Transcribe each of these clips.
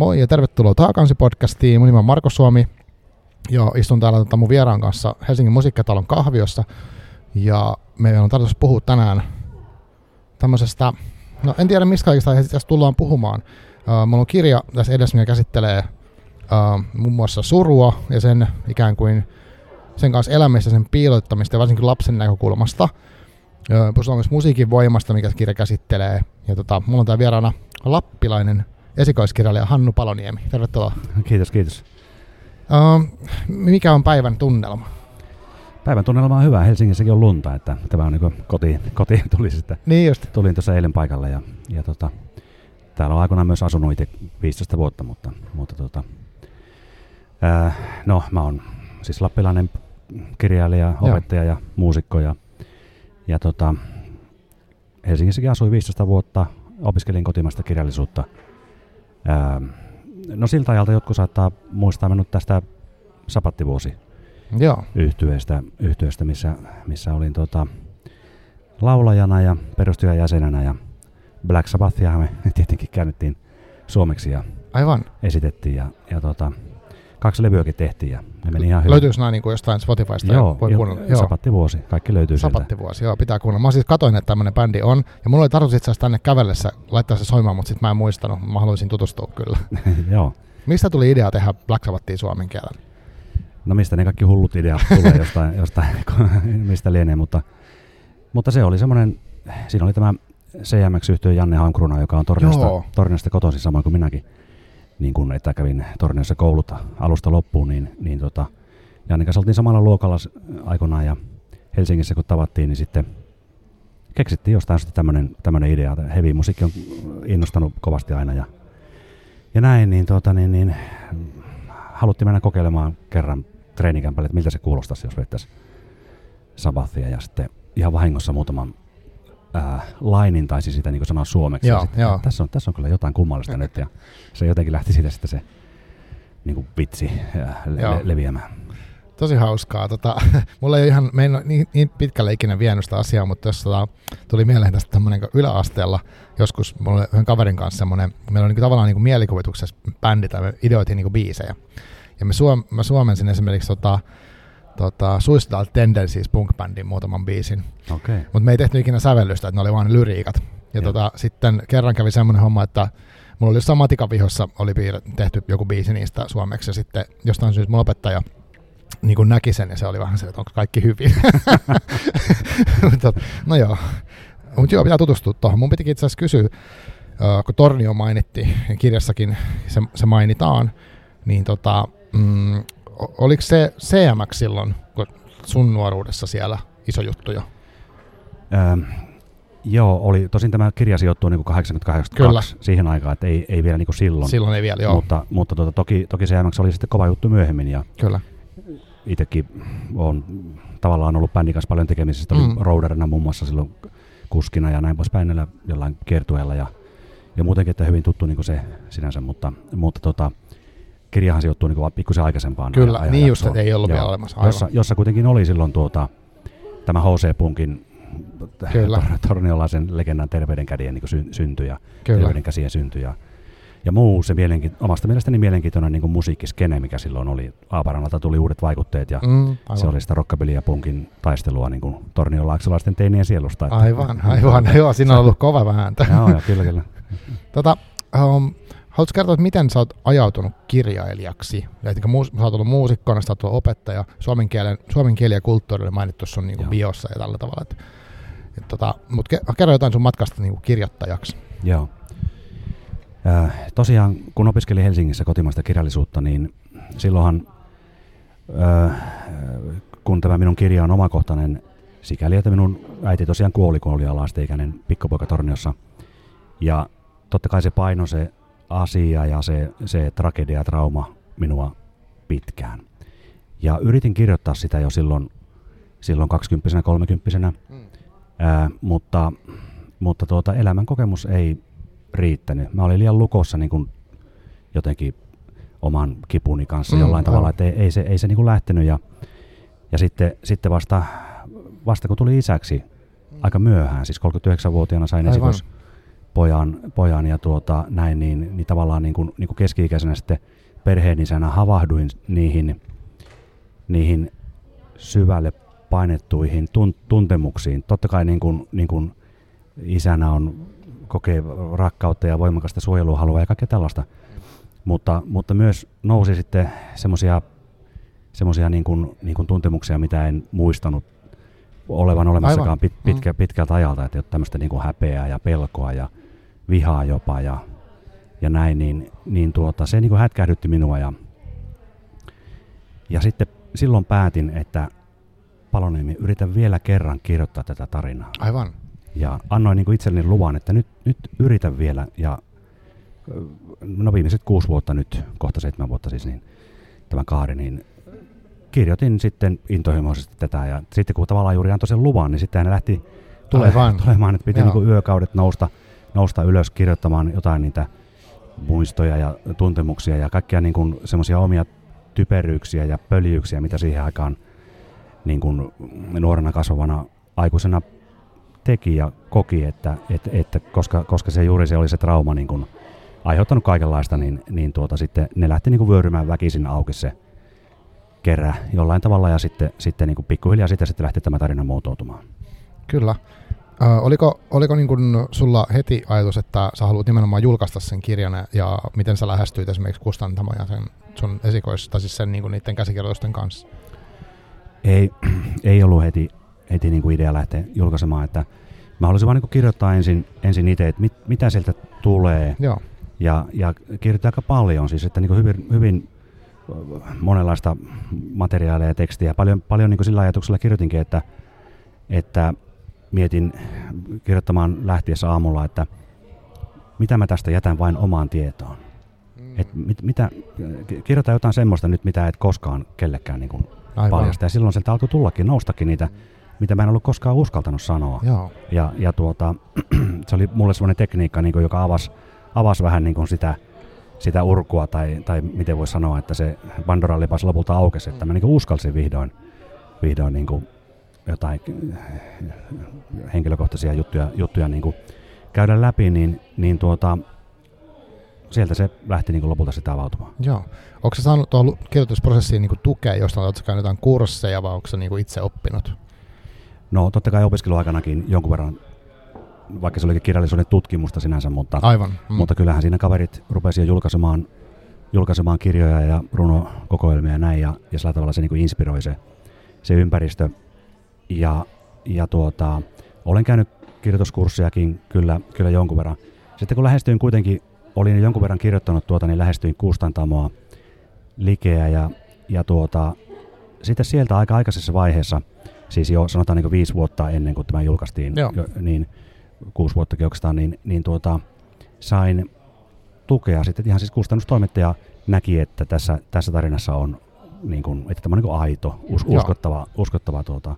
Moi ja tervetuloa Taakansi-podcastiin. Mun nimi on Marko Suomi ja istun täällä tota mun vieraan kanssa Helsingin musiikkitalon kahviossa. Ja meidän on tarkoitus puhua tänään tämmöisestä, no en tiedä mistä kaikista aiheista tullaan puhumaan. Uh, mulla on kirja tässä edessä, mikä käsittelee uh, muun muassa surua ja sen ikään kuin sen kanssa elämistä, sen piilottamista ja varsinkin lapsen näkökulmasta. Uh, Puhutaan myös musiikin voimasta, mikä kirja käsittelee. Ja tota, mulla on täällä vieraana lappilainen esikoiskirjailija Hannu Paloniemi. Tervetuloa. Kiitos, kiitos. Uh, mikä on päivän tunnelma? Päivän tunnelma on hyvä. Helsingissäkin on lunta, että tämä on niin kotiin, kotiin tuli sitten. Niin just. Tulin tuossa eilen paikalle ja, ja tota, täällä on aikoinaan myös asunut itse 15 vuotta, mutta, mutta tota, ää, no mä oon siis lappilainen kirjailija, opettaja ja muusikko ja, ja tota, Helsingissäkin asuin 15 vuotta, opiskelin kotimaista kirjallisuutta. Ää, no siltä ajalta jotkut saattaa muistaa minut tästä sapattivuosi Joo. yhtyeestä, yhtyeestä missä, missä olin tota, laulajana ja perustyön jäsenenä ja Black Sabbathia me tietenkin käännettiin suomeksi ja Aivan. esitettiin ja, ja tota, kaksi levyäkin tehtiin ja ne meni ihan hyvin. Löytyykö nämä niin kuin jostain Spotifysta? Joo, voi jo, kuunnella? Joo. Sapattivuosi, kaikki löytyy sieltä. Sapattivuosi, joo, pitää kuunnella. Mä siis katoin, että tämmöinen bändi on, ja mulla oli tarkoitus itse asiassa tänne kävellessä laittaa se soimaan, mutta sitten mä en muistanut. Mä haluaisin tutustua kyllä. Joo. Mistä tuli idea tehdä Black Sabbathia suomen kielellä? No mistä ne kaikki hullut ideat tulee jostain, jostain mistä lienee, mutta, mutta se oli semmoinen, siinä oli tämä CMX-yhtiö Janne Hankruna, joka on Torniosta. Torniosta kotoisin samoin kuin minäkin. Niin kun, että kävin Torniossa koulut alusta loppuun, niin, niin tota, Janne kanssa oltiin samalla luokalla aikoinaan ja Helsingissä kun tavattiin, niin sitten keksittiin jostain syystä tämmöinen, idea. Heavy musiikki on innostanut kovasti aina ja, ja näin, niin, tota, niin, niin haluttiin mennä kokeilemaan kerran treenikämpälle, että miltä se kuulostaisi, jos vettäisiin Sabbathia ja sitten ihan vahingossa muutaman ää, lainin taisi sitä niin sanoa suomeksi. Joo, ja sitten, joo. Tässä, on, tässä on kyllä jotain kummallista nyt ja se jotenkin lähti siitä sitten se niin kuin pitsi ää, le- Joo. le- leviämään. Tosi hauskaa. Tota, mulla ei ole ihan, me en ole niin, niin pitkälle ikinä vienyt sitä asiaa, mutta jos tota, tuli mieleen tästä tämmöinen yläasteella, joskus mulla oli yhden kaverin kanssa semmoinen, meillä oli niin tavallaan niin mielikuvituksessa bändi tai me ideoitiin niin biisejä. Ja me suom, mä suomensin esimerkiksi tota, tota, Suicidal Tendencies punk-bändin muutaman biisin. Okay. Mutta me ei tehty ikinä sävellystä, että ne oli vain lyriikat. Ja Joo. tota, sitten kerran kävi semmoinen homma, että mulla oli jossain matikavihossa oli tehty joku biisi niistä suomeksi, ja sitten jostain syystä mun opettaja niin kuin näki sen, ja se oli vähän se, että onko kaikki hyvin. Mutta, no joo. Mutta joo, pitää tutustua tuohon. Mun pitikin itse asiassa kysyä, kun Tornio mainittiin, ja kirjassakin se, se mainitaan, niin tota, mm, oliko se CMX silloin, kun sun nuoruudessa siellä iso juttu jo? Ähm, joo, oli, tosin tämä kirja sijoittuu niin 88 Kyllä. siihen aikaan, että ei, ei vielä niin kuin silloin. Silloin ei vielä, joo, Mutta, mutta tota, toki, toki CMX oli sitten kova juttu myöhemmin ja kyllä. itsekin olen tavallaan ollut bändin kanssa paljon tekemisissä, Mm. mm. roaderina muun muassa silloin kuskina ja näin poispäin näillä jollain kiertueella ja, ja muutenkin, että hyvin tuttu niin se sinänsä, mutta, mutta tota, kirjahan sijoittuu niin kuin pikkusen aikaisempaan. Kyllä, ajan- niin just, että ei ollut vielä olemassa. Aivan. Jossa, jossa kuitenkin oli silloin tuota, tämä HC Punkin Kyllä. tor- torniolaisen legendan terveyden kädien niin sy- synty ja Kyllä. terveyden käsien synty ja, ja muu se mielenki- omasta mielestäni mielenkiintoinen niin kuin musiikkiskene, mikä silloin oli. Aaparannalta tuli uudet vaikutteet ja Mm, aivan. se oli sitä rockabilly ja punkin taistelua niin kuin torniolaaksolaisten teinien sielusta. Että, Aivan, aivan. Joo, siinä on ollut kova vääntä. Joo, joo, kyllä, kyllä. Tota, um, haluatko kertoa, että miten sä oot ajautunut kirjailijaksi? Muus, sä oot ollut muusikkona, sä oot ollut opettaja, suomen, kielen, suomen kieli ja kulttuuri oli mainittu sun niin biossa ja tällä tavalla. Et, et, tota, Mutta ke, kerro jotain sun matkasta niin kirjoittajaksi. Joo. Äh, tosiaan, kun opiskelin Helsingissä kotimaista kirjallisuutta, niin silloinhan, äh, kun tämä minun kirja on omakohtainen, sikäli, että minun äiti tosiaan kuoli, kun oli alasteikäinen pikkupoika Torniossa. Ja totta kai se paino se asia ja se, se tragedia ja trauma minua pitkään. Ja yritin kirjoittaa sitä jo silloin, silloin 20 30 Ää, mutta mutta tuota, elämän kokemus ei riittänyt. Mä olin liian lukossa niin kuin jotenkin oman kipuni kanssa Mm, mm, jollain aivan. tavalla, että ei, ei se, ei se niin kuin lähtenyt. Ja, ja sitten, sitten vasta, vasta kun tuli isäksi aika myöhään, siis 39-vuotiaana sain Aivan. esikois, pojan, pojan ja tuota, näin, niin, niin tavallaan niin kuin, niin kuin keski-ikäisenä sitten perheenisänä havahduin niihin, niihin syvälle painettuihin tun, tuntemuksiin. Totta kai niin kuin, niin kuin isänä on kokee rakkautta ja voimakasta suojeluhalua ja kaikkea tällaista. Mutta, mutta myös nousi sitten semmoisia semmoisia niin kuin, niin kuin tuntemuksia, mitä en muistanut olevan olemassakaan pit, pitkä, mm. pitkältä ajalta, että tämmöistä niin kuin häpeää ja pelkoa ja vihaa jopa ja, ja näin, niin, niin tuota, se niin kuin hätkähdytti minua ja, ja sitten silloin päätin, että Paloniemi, yritän vielä kerran kirjoittaa tätä tarinaa. Aivan. Ja annoin niin kuin itselleni luvan, että nyt, nyt yritän vielä ja no viimeiset kuusi vuotta nyt, kohta seitsemän vuotta siis, niin tämän kaari, niin kirjoitin sitten intohimoisesti tätä ja sitten kun tavallaan juuri antoi sen luvan, niin sitten hän lähti tule, tulemaan, että piti niin yökaudet nousta, nousta ylös kirjoittamaan jotain niitä muistoja ja tuntemuksia ja kaikkia niin semmoisia omia typeryyksiä ja pöljyyksiä, mitä siihen aikaan niin kuin nuorena kasvavana aikuisena teki ja koki, että, että, että koska, koska se juuri se oli se trauma niin kuin aiheuttanut kaikenlaista, niin, niin tuota, sitten ne lähti niin kuin vyörymään väkisin auki se kerä jollain tavalla ja sitten, sitten niin kuin pikkuhiljaa sitä sitten lähti tämä tarina muotoutumaan. Kyllä. Ö, oliko oliko niin kuin sulla heti ajatus, että sä haluat nimenomaan julkaista sen kirjan ja miten sä lähestyit esimerkiksi kustantamoja sen sun esikois, tai siis sen niin kuin niiden käsikirjoitusten kanssa? Ei, ei ollut heti, heti niin kuin idea lähteä julkaisemaan, että mä halusin vaan niin kuin kirjoittaa ensin, ensin itse, että mit, mitä sieltä tulee. Joo. Ja, ja kirjoittaa aika paljon, siis että niin kuin hyvin, hyvin monenlaista materiaalia ja tekstiä. Paljon, paljon niin kuin sillä ajatuksella kirjoitinkin, että, että mietin kirjoittamaan lähtiessä aamulla, että mitä mä tästä jätän vain omaan tietoon. Mm. Et mit, mitä, kirjoita jotain semmoista nyt, mitä et koskaan kellekään niin kuin paljasta. Ja silloin sieltä alkoi tullakin, noustakin niitä, mitä mä en ollut koskaan uskaltanut sanoa. Joo. Ja, ja tuota, se oli mulle semmoinen tekniikka, niin kuin, joka avasi, avasi vähän niin kuin sitä, sitä urkua, tai, tai miten voi sanoa, että se Pandoran lipas lopulta aukesi, että mä niin uskalsin vihdoin, vihdoin niin kuin jotain henkilökohtaisia juttuja, juttuja niin kuin käydä läpi, niin, niin tuota, sieltä se lähti niin kuin lopulta sitä avautumaan. Joo. Onko se saanut tuohon kirjoitusprosessiin niin kuin tukea jostain, oletko käynyt jotain kursseja vai onko se niin kuin itse oppinut? No totta kai opiskeluaikanakin jonkun verran vaikka se olikin kirjallisuuden tutkimusta sinänsä, mutta, Aivan. Mm. mutta kyllähän siinä kaverit rupesivat julkaisemaan, julkaisemaan kirjoja ja runokokoelmia ja näin, ja, ja sillä tavalla se niin kuin inspiroi se, se ympäristö. Ja, ja tuota, olen käynyt kirjoituskurssejakin kyllä, kyllä jonkun verran. Sitten kun lähestyin kuitenkin, olin jonkun verran kirjoittanut tuota, niin lähestyin Kustantamoa, Likeä ja, ja tuota, sitten sieltä aika aikaisessa vaiheessa, siis jo sanotaan niin viisi vuotta ennen kuin tämä julkaistiin, jo, niin kuusi vuotta oikeastaan, niin, niin tuota, sain tukea sitten ihan siis kustannustoimittaja näki, että tässä, tässä tarinassa on niin kuin, että tämä on niin aito, us, uskottava, uskottava tuota,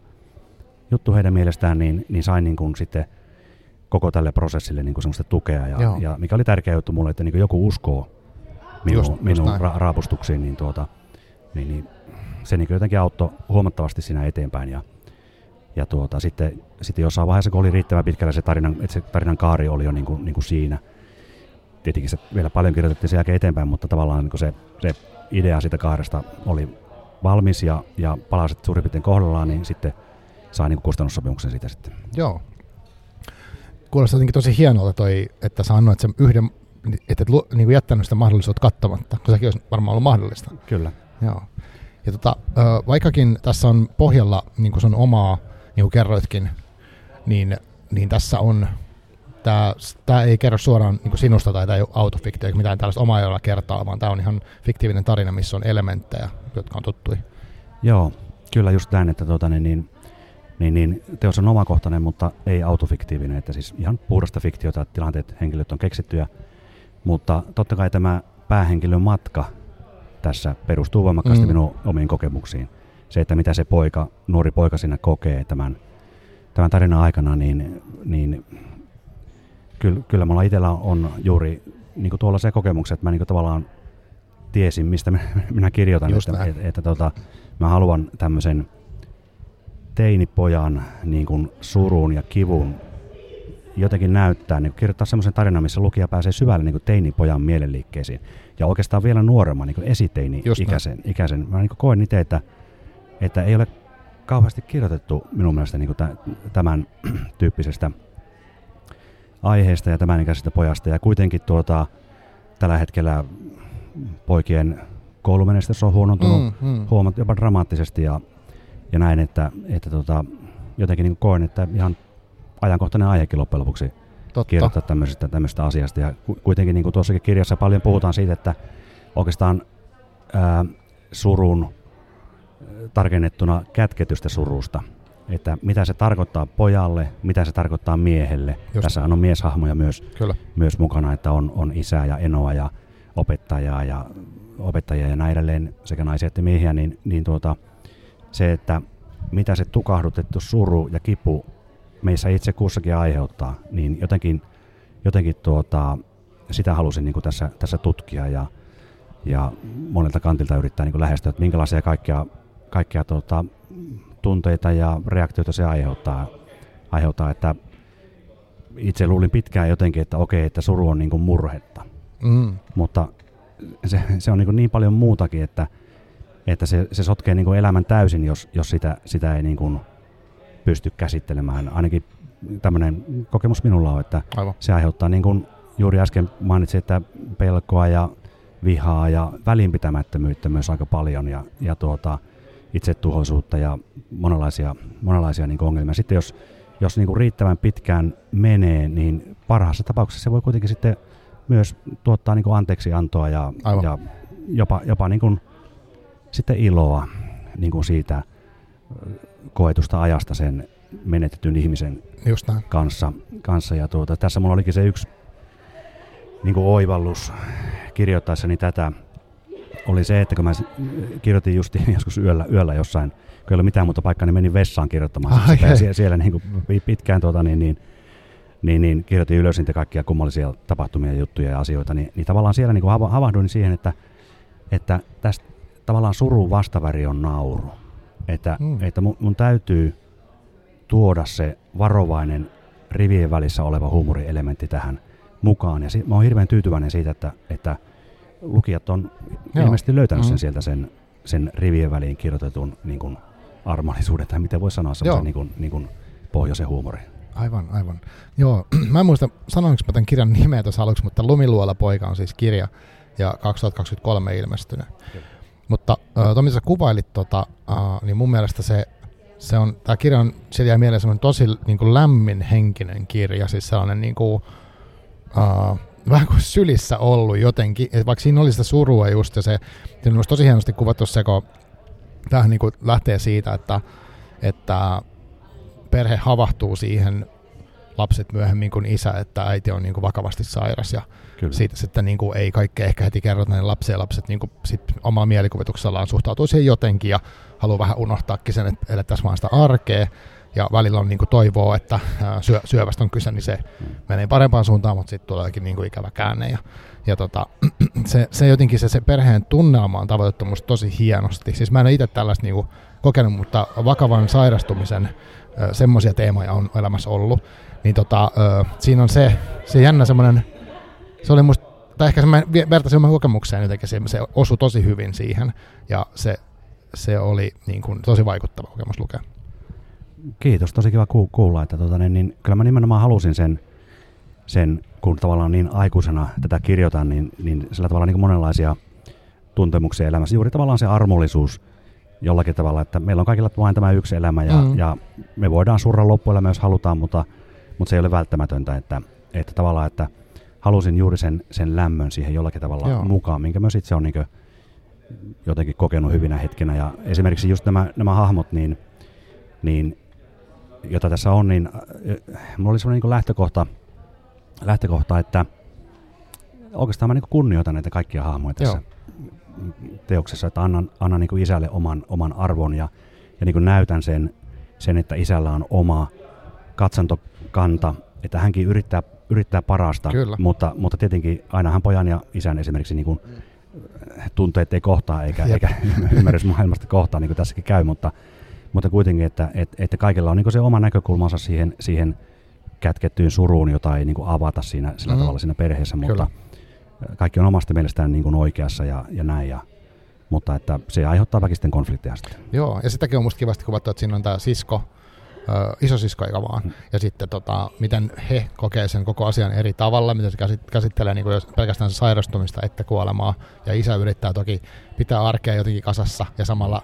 juttu heidän mielestään, niin, niin sain niin kuin sitten koko tälle prosessille niin kuin semmoista tukea. Ja, ja mikä oli tärkeä juttu mulle, että niin kuin joku uskoo minun, just, just minun ra- raapustuksiin, niin, tuota, niin, niin se niin jotenkin auttoi huomattavasti siinä eteenpäin. Ja, ja tuota, sitten, sitten jossain vaiheessa, kun oli riittävän pitkällä se tarinan, että se tarinan kaari oli jo niin kuin, niin kuin siinä, tietenkin se vielä paljon kirjoitettiin sen jälkeen eteenpäin, mutta tavallaan niin se, se idea siitä kaaresta oli valmis ja, ja palasit suurin piirtein kohdallaan, niin sitten sai niin kustannussopimuksen siitä sitten. Joo. Kuulostaa jotenkin tosi hienolta toi, että sä annoit sen yhden, että et niin kuin jättänyt sitä mahdollisuutta kattamatta, kun sekin olisi varmaan ollut mahdollista. Kyllä. Joo. Ja tota, vaikkakin tässä on pohjalla niin kuin sun omaa niin kuin kerroitkin, niin, niin tässä on, tämä, tämä ei kerro suoraan niin sinusta tai tämä ei ole autofiktio eikä mitään tällaista omaa jolla kertaa, vaan tämä on ihan fiktiivinen tarina, missä on elementtejä, jotka on tuttuja. Joo, kyllä just näin, että tuota, niin, niin, niin, niin, teos on omakohtainen, mutta ei autofiktiivinen, että siis ihan puhdasta fiktiota, että tilanteet, henkilöt on keksittyjä, mutta totta kai tämä päähenkilön matka tässä perustuu voimakkaasti mm. minun omiin kokemuksiin se, että mitä se poika, nuori poika siinä kokee tämän, tämän tarinan aikana, niin, niin kyllä, kyllä mulla itsellä on juuri niin tuolla se kokemukset, että mä niin tavallaan tiesin, mistä minä kirjoitan, Just että, että, että tota, mä haluan tämmöisen teinipojan niin kuin surun ja kivun jotenkin näyttää, niin kirjoittaa semmoisen tarinan, missä lukija pääsee syvälle niin teinipojan mielenliikkeisiin. Ja oikeastaan vielä nuoremman, niin esiteini-ikäisen. Ikäisen. Mä niin koen itse, että, että ei ole kauheasti kirjoitettu minun mielestä niin tämän tyyppisestä aiheesta ja tämän ikäisestä pojasta. Ja kuitenkin tuota, tällä hetkellä poikien koulumenestys on huonontunut mm, mm. huomat jopa dramaattisesti ja, ja näin, että, että tota, jotenkin niin koen, että ihan ajankohtainen aihekin loppujen lopuksi Totta. kirjoittaa tämmöisestä, tämmöisestä asiasta. Ja kuitenkin niin kuin tuossakin kirjassa paljon puhutaan siitä, että oikeastaan ää, surun tarkennettuna kätketystä surusta. Että mitä se tarkoittaa pojalle, mitä se tarkoittaa miehelle. Just. Tässä on mieshahmoja myös, Kyllä. myös mukana, että on, on isää ja enoa ja opettajaa ja opettajia ja näin edelleen, sekä naisia että miehiä, niin, niin tuota, se, että mitä se tukahdutettu suru ja kipu meissä itse kussakin aiheuttaa, niin jotenkin, jotenkin tuota, sitä halusin niin kuin tässä, tässä tutkia ja, ja monelta kantilta yrittää niin kuin lähestyä, että minkälaisia kaikkia, kaikkia tuota, tunteita ja reaktioita se aiheuttaa. aiheuttaa että itse luulin pitkään jotenkin, että okei, että suru on niin kuin murhetta. Mm. Mutta se, se on niin, niin paljon muutakin, että, että se, se sotkee niin kuin elämän täysin, jos, jos sitä, sitä ei niin kuin pysty käsittelemään. Ainakin tämmöinen kokemus minulla on, että Aivan. se aiheuttaa, niin kuin juuri äsken mainitsin, että pelkoa ja vihaa ja välinpitämättömyyttä myös aika paljon ja, ja tuota, itsetuhoisuutta ja monenlaisia, monenlaisia niin ongelmia. Sitten jos, jos niin riittävän pitkään menee, niin parhaassa tapauksessa se voi kuitenkin sitten myös tuottaa niin kuin anteeksiantoa ja, ja jopa, jopa niin kuin sitten iloa niin kuin siitä koetusta ajasta sen menetetyn ihmisen Just kanssa. kanssa. Ja tuota, tässä mulla olikin se yksi niin kuin oivallus kirjoittaessani tätä, oli se, että kun mä kirjoitin just joskus yöllä, yöllä jossain, kun ei ole mitään muuta paikkaa, niin menin vessaan kirjoittamaan ah, sitä, siellä, siellä niin kuin pitkään tuota, niin, niin, niin, niin kirjoitin ylös niitä kaikkia kummallisia tapahtumia, juttuja ja asioita, niin, niin tavallaan siellä niin kuin havahduin siihen, että, että tästä tavallaan surun vastaväri on nauru. Että, mm. että mun, mun täytyy tuoda se varovainen rivien välissä oleva huumorielementti tähän mukaan. Ja si- mä oon hirveän tyytyväinen siitä, että, että lukijat on Joo. ilmeisesti löytänyt sen mm. sieltä sen, sen rivien väliin kirjoitetun niin kuin armollisuuden, tai miten voi sanoa semmoisen niin kuin, niin kuin pohjoisen huumorin. Aivan, aivan. Joo, mä en muista, sanoinko mä tämän kirjan nimeä tuossa aluksi, mutta Lumiluola poika on siis kirja ja 2023 ilmestynyt. Kyllä. Mutta äh, Tomi, sä kuvailit tota, äh, niin mun mielestä se, se on, tämä kirja on, se jäi mieleen semmoinen tosi niin kuin lämmin henkinen kirja, siis sellainen niin kuin, äh, vähän kuin sylissä ollut jotenkin, et vaikka siinä oli sitä surua just, ja se, se on tosi hienosti kuvattu se, kun tämähän niin kuin lähtee siitä, että, että perhe havahtuu siihen lapset myöhemmin kuin isä, että äiti on niin kuin vakavasti sairas ja Kyllä. siitä sitten niin kuin ei kaikkea ehkä heti kerrota näille lapsia lapset niin kuin sit omalla mielikuvituksellaan suhtautuu siihen jotenkin ja haluaa vähän unohtaakin sen, että elettäisiin vaan sitä arkea ja välillä on niin kuin toivoa, että syö, syövästä on kyse, niin se menee parempaan suuntaan, mutta sitten tuleekin niin kuin ikävä käänne ja, ja tota, se, se, jotenkin se, se perheen tunnelma on tavoitettu musta tosi hienosti. Siis mä en itse tällaista niin kuin kokenut, mutta vakavan sairastumisen semmoisia teemoja on elämässä ollut niin tota, siinä on se, se jännä semmoinen, se oli musta, tai ehkä mä vertaisin oman kokemukseen jotenkin, se, se osui tosi hyvin siihen, ja se, se oli niin kuin, tosi vaikuttava kokemus lukea. Kiitos, tosi kiva kuulla, että tota, niin, niin, kyllä mä nimenomaan halusin sen, sen, kun tavallaan niin aikuisena tätä kirjoitan, niin, niin sillä tavalla niin monenlaisia tuntemuksia elämässä. Juuri tavallaan se armollisuus jollakin tavalla, että meillä on kaikilla vain tämä yksi elämä ja, mm. ja me voidaan surra loppuelämä, jos halutaan, mutta mutta se ei ole välttämätöntä, että, että tavallaan, että halusin juuri sen, sen lämmön siihen jollakin tavalla Joo. mukaan, minkä myös itse on niin jotenkin kokenut hyvinä hetkinä. Ja esimerkiksi just nämä, nämä hahmot, niin, niin, jota tässä on, niin äh, mulla oli sellainen niin lähtökohta, lähtökohta, että oikeastaan mä niin kunnioitan näitä kaikkia hahmoja tässä Joo. teoksessa, että annan, annan niin isälle oman, oman arvon ja, ja niin näytän sen, sen, että isällä on oma katsantokanta, että hänkin yrittää, yrittää parasta, Kyllä. Mutta, mutta tietenkin ainahan pojan ja isän esimerkiksi niin kuin, tunteet ei kohtaa eikä, eikä ymmärrys maailmasta kohtaa, niin kuin tässäkin käy, mutta, mutta kuitenkin, että, että, että kaikilla on niin se oma näkökulmansa siihen, siihen kätkettyyn suruun, jota ei niin avata siinä, sillä mm. tavalla siinä perheessä, mutta Kyllä. kaikki on omasta mielestään niin oikeassa ja, ja näin. Ja, mutta että se aiheuttaa väkisten konflikteja sitten. Joo, ja sitäkin on musta kivasti kuvattu, että siinä on tämä sisko, ö, isosisko eikä vaan, mm. ja sitten tota, miten he kokee sen koko asian eri tavalla, miten se käsittelee niin kuin jos pelkästään se sairastumista että kuolemaa, ja isä yrittää toki pitää arkea jotenkin kasassa, ja samalla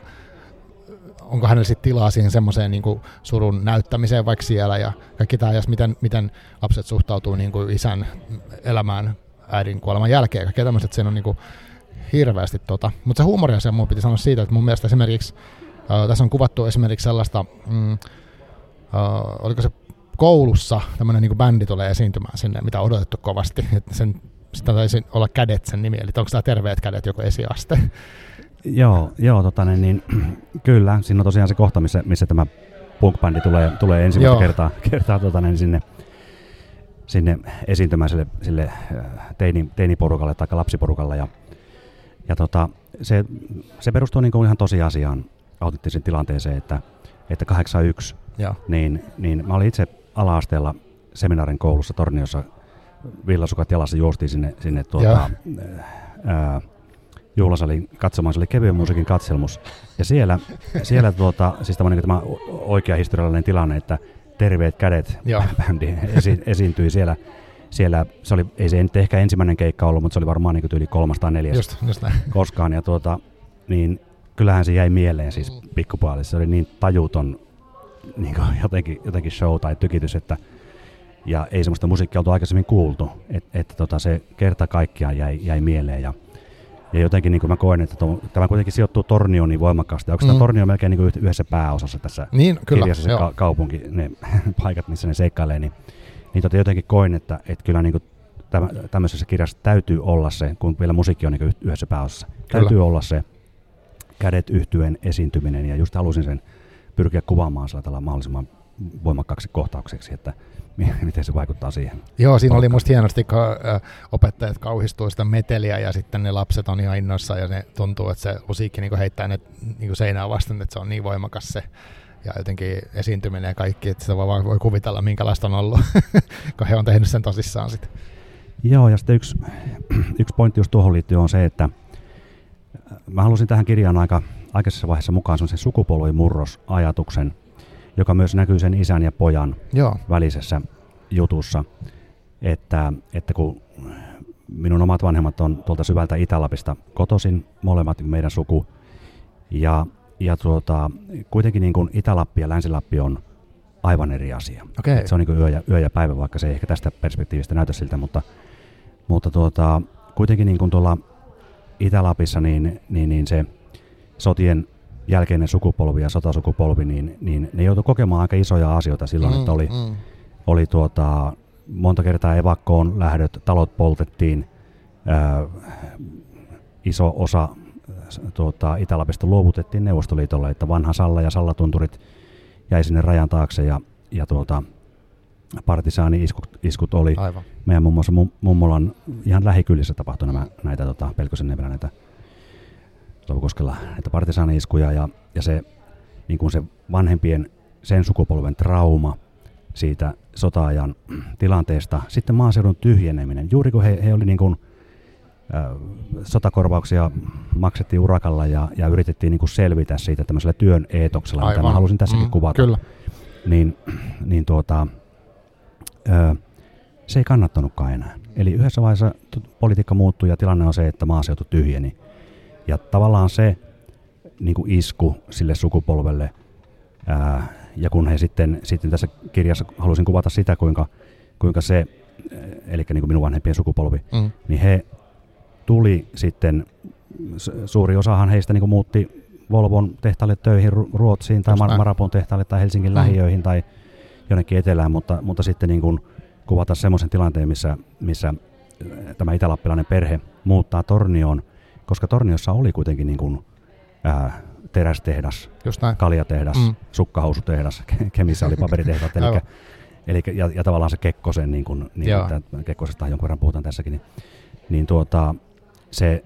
onko hänellä sitten tilaa siihen semmoiseen niin surun näyttämiseen vaikka siellä, ja kaikki tämä, ja miten, miten lapset suhtautuu niin kuin isän elämään äidin kuoleman jälkeen, kaikki tämmöiset, sen on niin kuin hirveästi tota. Mutta se huumoriasia mun piti sanoa siitä, että mun mielestä esimerkiksi, äh, tässä on kuvattu esimerkiksi sellaista, mm, äh, oliko se koulussa tämmöinen niin bändi tulee esiintymään sinne, mitä on odotettu kovasti, että sen, sitä taisi olla kädet sen nimi, eli onko tämä terveet kädet joku esiaste? Joo, joo tota, niin, niin, kyllä, siinä on tosiaan se kohta, missä, missä tämä punk-bändi tulee, tulee ensimmäistä joo. kertaa, kertaa tota, niin, sinne, sinne esiintymään sille, sille äh, teini, teiniporukalle tai lapsiporukalle. Ja, ja tota, se, se perustuu niin kuin ihan tosiasiaan autenttisen tilanteeseen, että, että 81, Joo. niin, niin mä olin itse ala-asteella seminaarin koulussa Torniossa, villasukat jalassa juostiin sinne, sinne tuota, ää, juhlasalin katsomaan, se oli kevyen musiikin katselmus. Ja siellä, siellä tuota, siis tämä, niin tämä oikea historiallinen tilanne, että terveet kädet bändi esi- esiintyi siellä siellä, se oli, ei se nyt ehkä ensimmäinen keikka ollut, mutta se oli varmaan niin yli kolmas tai neljäs just, just koskaan. Ja tuota, niin kyllähän se jäi mieleen siis pikkupaalissa. Se oli niin tajuton niin jotenkin, jotenkin show tai tykitys, että ja ei semmoista musiikkia oltu aikaisemmin kuultu, että et, tota, se kerta kaikkiaan jäi, jäi mieleen. Ja, ja jotenkin niin kuin mä koen, että to, tämä kuitenkin sijoittuu Tornioon niin voimakkaasti. Onko mm. tämä Tornio melkein niin kuin yhdessä pääosassa tässä niin, kyllä, kirjassa se ka- kaupunki, ne paikat, missä ne seikkailee, niin niin tota jotenkin koin, että, että kyllä niin kuin tämmöisessä kirjassa täytyy olla se, kun vielä musiikki on niin yhdessä pääosassa, kyllä. täytyy olla se kädet yhtyen esiintyminen, ja just halusin sen pyrkiä kuvaamaan sillä mahdollisimman voimakkaaksi kohtaukseksi, että miten se vaikuttaa siihen. Joo, siinä oli musta hienosti, kun opettajat kauhistuu sitä meteliä ja sitten ne lapset on ihan innoissa ja ne tuntuu, että se musiikki niin heittää ne niin seinään vasten, että se on niin voimakas se ja jotenkin esiintyminen ja kaikki, että sitä voi, voi kuvitella, minkälaista on ollut, kun he on tehnyt sen tosissaan sitten. Joo, ja sitten yksi, yksi pointti just tuohon liittyy on se, että äh, mä halusin tähän kirjaan aika aikaisessa vaiheessa mukaan sen sukupolvimurrosajatuksen, joka myös näkyy sen isän ja pojan Joo. välisessä jutussa, että, että kun minun omat vanhemmat on tuolta syvältä Itä-Lapista kotoisin, molemmat meidän suku, ja ja tuota, kuitenkin niin kuin Itä-Lappi ja Länsi-Lappi on aivan eri asia. Okay. se on niin kuin yö, ja, yö ja päivä, vaikka se ei ehkä tästä perspektiivistä näytä siltä, mutta, mutta tuota, kuitenkin niin kuin tuolla Itä-Lapissa niin, niin, niin se sotien jälkeinen sukupolvi ja sotasukupolvi, niin, niin ne joutui kokemaan aika isoja asioita silloin, mm, että oli, mm. oli tuota, monta kertaa evakkoon lähdöt, talot poltettiin, ää, iso osa tuota, Itä-Lapista luovutettiin Neuvostoliitolle, että vanha Salla ja Sallatunturit jäi sinne rajan taakse ja, ja tuota, partisaani-iskut iskut oli. Aivan. Meidän muun muassa mummolan ihan lähikylissä tapahtui nämä, näitä tota, Pelkosen näitä Lopukoskella näitä partisaani-iskuja ja, ja se, niin kuin se vanhempien sen sukupolven trauma siitä sotaajan tilanteesta, sitten maaseudun tyhjeneminen. Juuri kun he, he oli niin kuin sotakorvauksia maksettiin urakalla ja, ja yritettiin niin kuin selvitä siitä tämmöisellä työn eetoksella, Aivan. mitä mä halusin tässäkin mm, kuvata. Kyllä. Niin, niin tuota, ö, se ei kannattanutkaan enää. Eli yhdessä vaiheessa politiikka muuttui ja tilanne on se, että maaseutu tyhjeni. Ja tavallaan se niin kuin isku sille sukupolvelle, ää, ja kun he sitten, sitten tässä kirjassa halusin kuvata sitä, kuinka, kuinka se, eli niin kuin minun vanhempien sukupolvi, mm. niin he tuli sitten, suuri osahan heistä niin muutti Volvon tehtaalle töihin Ruotsiin tai Mar- Marapon tehtaalle tai Helsingin mm. lähiöihin tai jonnekin etelään, mutta, mutta sitten niin kuin kuvata semmoisen tilanteen, missä, missä tämä itälappilainen perhe muuttaa Tornioon, koska Torniossa oli kuitenkin niin kuin, ää, terästehdas, kaljatehdas, mm. sukkahousutehdas, Kemissä oli paperitehdas, eli, eli ja, ja, tavallaan se Kekkosen, niin kuin, niin, että Kekkosesta jonkun verran puhutaan tässäkin, niin, niin tuota, se,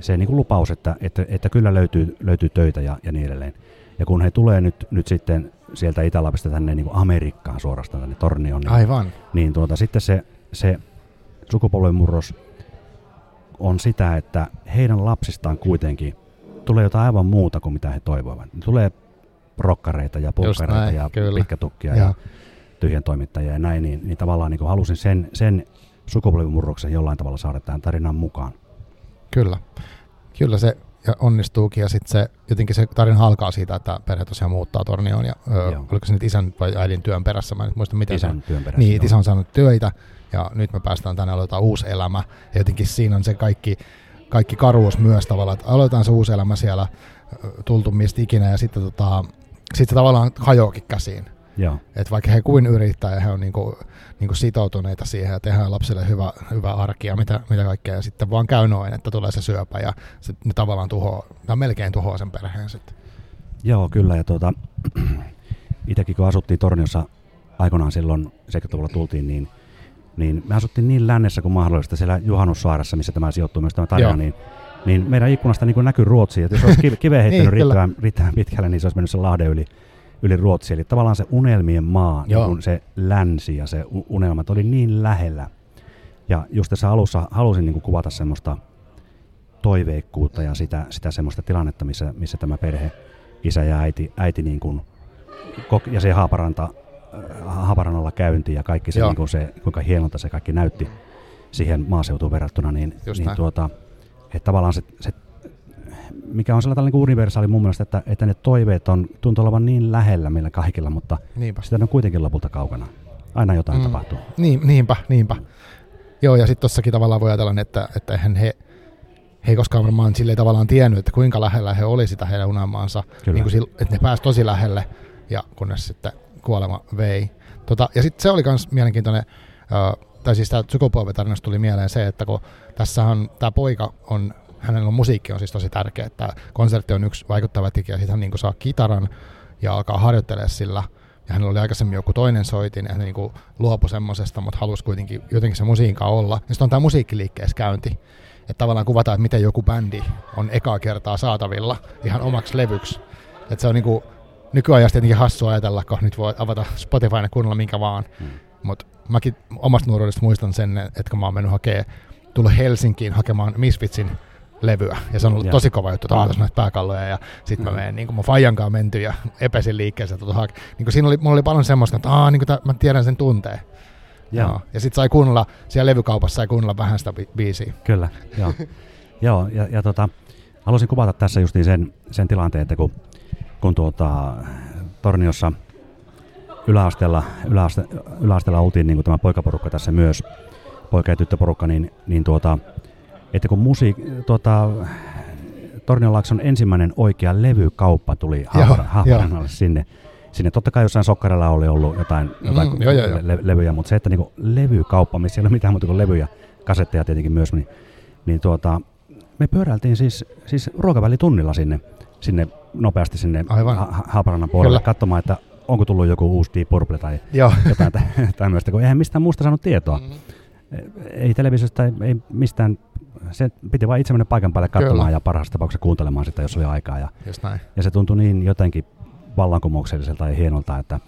se niin kuin lupaus, että, että, että kyllä löytyy, löytyy töitä ja, ja niin edelleen. Ja kun he tulee nyt, nyt sitten sieltä Itä-Lapista tänne niin kuin Amerikkaan suorastaan tänne Tornioon, niin, Aivan. niin tuota, sitten se, se sukupolven murros on sitä, että heidän lapsistaan kuitenkin tulee jotain aivan muuta kuin mitä he toivoivat. Tulee rokkareita ja pulkkareita ja kyllä. pitkätukkia Joo. ja tyhjän toimittajia ja näin, niin, niin tavallaan niin kuin halusin sen, sen sukupolvimurroksen jollain tavalla saada tähän tarinaan mukaan. Kyllä. Kyllä se ja onnistuukin ja sitten se, jotenkin se tarina alkaa siitä, että perhe tosiaan muuttaa Tornioon ja ö, Joo. oliko se nyt isän vai äidin työn perässä, mä en muista miten se Isän työn perässä. Niin, joo. isä on saanut töitä ja nyt me päästään tänne aloitetaan uusi elämä. Ja jotenkin siinä on se kaikki, kaikki karuus myös tavallaan, että aloitetaan se uusi elämä siellä tultu mistä ikinä ja sitten tota, sit se tavallaan hajoakin käsiin. Joo, Että vaikka he kuin yrittää ja he on niinku, niinku sitoutuneita siihen ja tehdään lapsille hyvä, hyvä arki ja mitä, mitä kaikkea. Ja sitten vaan käy noin, että tulee se syöpä ja sit ne tavallaan tuhoaa, tai melkein tuhoaa sen perheen sitten. joo kyllä. Ja tuota, itsekin kun asuttiin Torniossa aikoinaan silloin 70-luvulla tultiin, niin, niin me asuttiin niin lännessä kuin mahdollista siellä Juhannussaaressa, missä tämä sijoittuu myös tämä tarina, Joo. niin, niin meidän ikkunasta niin näkyy Ruotsi. Että jos olisi kive- kiveen heittänyt Niin, riittävän, riittävän pitkälle, niin se olisi mennyt sen Lahden yli, yli Ruotsi. Eli tavallaan se unelmien maa, Joo. niin kuin se länsi ja se unelmat oli niin lähellä. Ja just tässä alussa halusin niin kuin kuvata semmoista toiveikkuutta ja sitä, sitä semmoista tilannetta, missä, missä tämä perhe, isä ja äiti, äiti niin kuin, ja se Haaparanta, äh, Haaparannalla käynti ja kaikki se, Joo. niin kuin se, kuinka hienolta se kaikki näytti siihen maaseutuun verrattuna, niin, Just niin näin. tuota, että tavallaan se, se mikä on sellainen niin universaali mun mielestä, että, että ne toiveet on, tuntuu olevan niin lähellä meillä kaikilla, mutta Niinpä. sitä on kuitenkin lopulta kaukana. Aina jotain Mm. tapahtuu. Niin, niinpä, niinpä. Joo, ja sitten tossakin tavallaan voi ajatella, että, että eihän he, he ei koskaan varmaan silleen tavallaan tiennyt, että kuinka lähellä he oli sitä heidän unelmaansa. Kyllä. Niin kuin että ne pääsi tosi lähelle, ja kunnes sitten kuolema vei. Tota, ja sitten se oli myös mielenkiintoinen, ö, tai siis tämä tuli mieleen se, että kun tässä on tämä poika on, hänellä on musiikki on siis tosi tärkeä, että konsertti on yksi vaikuttava tekijä, sitten hän niin saa kitaran ja alkaa harjoittelemaan sillä, ja hänellä oli aikaisemmin joku toinen soitin, ja hän niin luopui semmoisesta, mutta halusi kuitenkin jotenkin se musiikka olla. Ja sitten on tämä musiikkiliikkeessä käynti, että tavallaan kuvataan, että miten joku bändi on ekaa kertaa saatavilla ihan omaksi levyksi. Että se on niinku nykyajasta tietenkin hassua ajatella, kun nyt voi avata Spotify ja kuunnella minkä vaan. Mm. Mutta mäkin omasta nuoruudesta muistan sen, että kun mä oon mennyt hakemaan, tullut Helsinkiin hakemaan Misfitsin levyä. Ja se on ollut Joo. tosi kova juttu, että näitä pääkalloja. Ja sitten mä menen, niin kuin mun Fajankaan menty ja epäsin liikkeessä. Tota, hake- niin kuin siinä oli, mulla oli paljon semmoista, että Aa, niin kuin tää, mä tiedän sen tunteen. Joo. Ja sitten sai kuunnella, siellä levykaupassa sai kuunnella vähän sitä bi- biisiä. Kyllä, joo. joo ja, ja tota, halusin kuvata tässä justiin sen, sen tilanteen, että kun, kun tuota, Torniossa yläasteella, yläaste, yläasteella oltiin niin kuin tämä poikaporukka tässä myös, poika- ja tyttöporukka, niin, niin tuota, että kun musiik, tuota, Tornionlaakson ensimmäinen oikea levykauppa tuli Haaparannalle sinne, sinne. Totta kai jossain sokkarilla oli ollut jotain, jotain Mm, joo, joo, joo. Le- levyjä, mutta se, että niinku levykauppa, missä ei ole mitään muuta kuin levyjä, kasetteja tietenkin myös, niin, niin tuota, me pyöräiltiin siis, siis ruokavälitunnilla sinne, sinne nopeasti sinne Aivan. ha- Haaparannan puolelle Kyllä. katsomaan, että onko tullut joku uusi Deep Purple tai Joo. jotain tä- tämmöistä, kun eihän mistään muusta saanut tietoa. Mm. Ei televisiosta, ei, ei mistään, se piti vain itse mennä paikan päälle katsomaan Kyllä. ja parhaassa tapauksessa kuuntelemaan sitä, jos oli aikaa. Ja, Just näin. ja se tuntui niin jotenkin vallankumoukselliselta ja hienolta, että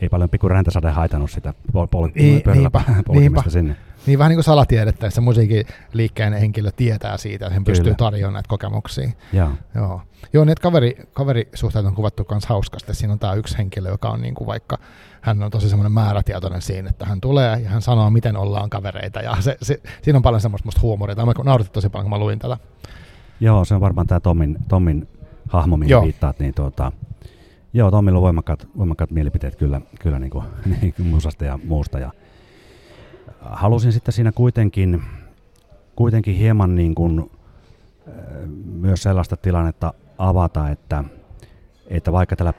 ei paljon pikku räntäsade haitannut sitä pol- pol- Niin, pöydällä niinpä, niinpä. sinne. Niin vähän niin kuin salatiedettä, että se musiikin liikkeen henkilö tietää siitä, että hän pystyy Kyllä. tarjoamaan näitä kokemuksia. Joo, Joo, Joo niin kaveri, kaverisuhteet on kuvattu myös hauskasti. Siinä on tämä yksi henkilö, joka on niin kuin vaikka, hän on tosi semmoinen määrätietoinen siinä, että hän tulee ja hän sanoo, miten ollaan kavereita. Ja se, se, siinä on paljon semmoista musta huumoria. Tämä nauratti tosi paljon, kun mä luin tätä. joo se on varmaan tämä Tommin, Tommin hahmo, mihin Joo. viittaat. Niin tuota, joo, Tommilla on voimakkaat, voimakkaat mielipiteet kyllä, kyllä niin kuin, niin kuin musasta ja muusta. Ja halusin sitten siinä kuitenkin, kuitenkin hieman niin kuin, myös sellaista tilannetta avata, että, että vaikka tällä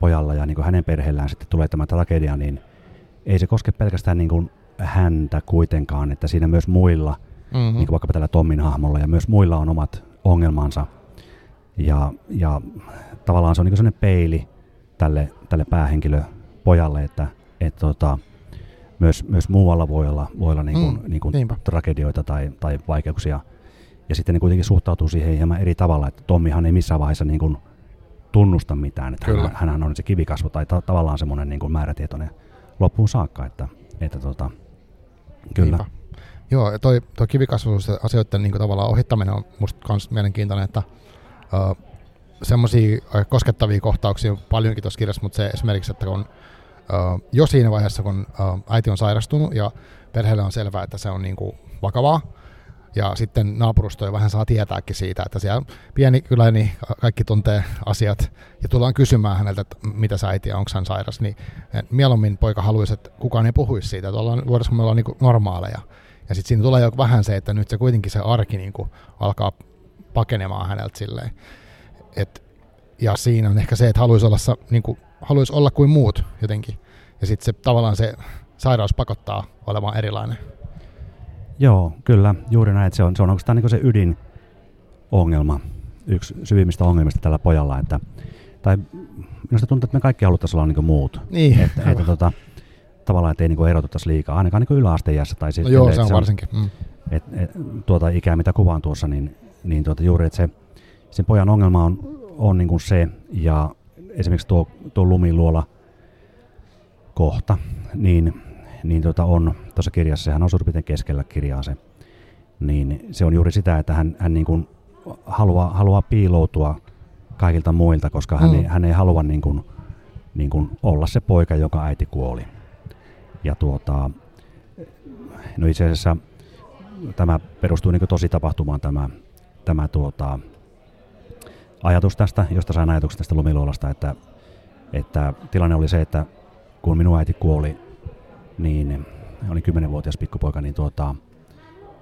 päähenkilöpojalla ja niin kuin hänen perheellään sitten tulee tämä tragedia, niin ei se koske pelkästään niin kuin häntä kuitenkaan, että siinä myös muilla, Mm-hmm. niin kuin vaikkapa tällä Tommin hahmolla, ja myös muilla on omat ongelmansa. Ja, ja tavallaan se on niin sellainen peili tälle, tälle päähenkilöpojalle, että et tota, myös, myös muualla voi olla, voi olla niin kuin, Mm, niin kuin niinpä. tragedioita tai, tai vaikeuksia. Ja sitten ne kuitenkin suhtautuu siihen hieman eri tavalla, että Tommihan ei missään vaiheessa niin kuin tunnusta mitään. Että Kyllä. hän, on se kivikasvu tai ta- tavallaan semmoinen niin kuin määrätietoinen loppuun saakka. Että, että tota, kyllä. Niinpä. Joo, ja toi, toi kivikasvatus ja asioiden niin tavallaan ohittaminen on musta myös mielenkiintoinen, että uh, semmoisia koskettavia kohtauksia on paljonkin tuossa kirjassa, mutta se esimerkiksi, että kun uh, jo siinä vaiheessa, kun uh, äiti on sairastunut ja perheelle on selvää, että se on niin kuin vakavaa, ja sitten naapurusto jo vähän saa tietääkin siitä, että siellä pieni kylä, niin kaikki tuntee asiat ja tullaan kysymään häneltä, että mitä sä äiti onko hän sairas, niin mieluummin poika haluaisi, että kukaan ei puhuisi siitä, että ollaan kun me ollaan niin normaaleja. Ja sitten siinä tulee jo vähän se, että nyt se kuitenkin se arki niin kuin alkaa pakenemaan häneltä silleen. Et, ja siinä on ehkä se, että haluaisi olla, niin kuin, haluaisi olla kuin muut jotenkin. Ja sitten se tavallaan se sairaus pakottaa olemaan erilainen. Joo, kyllä, juuri näin. Se on, se on oikeastaan niin se ydinongelma, yksi syvimmistä ongelmista tällä pojalla. Että, tai minusta tuntuu, että me kaikki haluttaisiin olla niin muut. Niin, että, että tota, tavallaan, että ei niin erotuttaisi liikaa, ainakaan niin yläasteiässä. Tai no joo, se on varsinkin. Mm. Et, et, tuota ikää, mitä kuvaan tuossa, niin, niin tuota, juuri, että se, sen pojan ongelma on, on niin kuin se, ja esimerkiksi tuo, tuo lumiluola kohta, niin, niin tuota on tuossa kirjassa, sehän on suurin keskellä kirjaa se, niin se on juuri sitä, että hän, hän niin kuin haluaa, haluaa piiloutua kaikilta muilta, koska hän, mm. ei, hän ei halua niin kuin, niin kuin olla se poika, joka äiti kuoli. Ja tuota, no itse asiassa tämä perustuu niin tosi tapahtumaan tämä, tämä tuota, ajatus tästä, josta sain ajatuksen tästä lumiluolasta, että, että tilanne oli se, että kun minun äiti kuoli, niin oli kymmenenvuotias pikkupoika, niin tuota,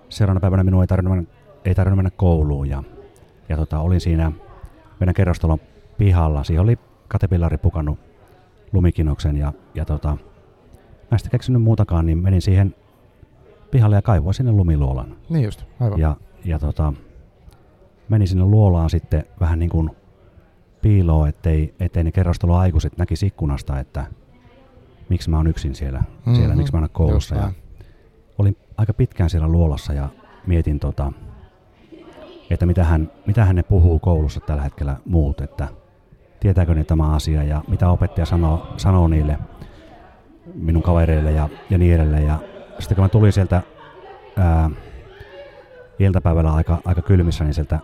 seuraavana päivänä minun ei tarvinnut mennä, ei tarvinnut mennä kouluun ja, ja tota, olin siinä meidän kerrostalon pihalla. Siihen oli katepillari pukannut lumikinoksen ja, ja tota, mä en keksinyt muutakaan, niin menin siihen pihalle ja kaivoin sinne lumiluolan. Niin just, aivan. Ja, ja tota, menin sinne luolaan sitten vähän niin kuin piiloon, ettei, ettei ne kerrostalon aikuiset näkisi ikkunasta, että miksi mä oon yksin siellä, mm-hmm. siellä miksi mä oon koulussa. Ja olin aika pitkään siellä luolassa ja mietin, tota, että mitä hän, mitä hän ne puhuu koulussa tällä hetkellä muut, että tietääkö ne tämä asia ja mitä opettaja sanoo, sanoo niille minun kavereille ja, ja niin edelleen. Ja sitten kun mä tulin sieltä ää, iltapäivällä aika, aika kylmissä, niin sieltä,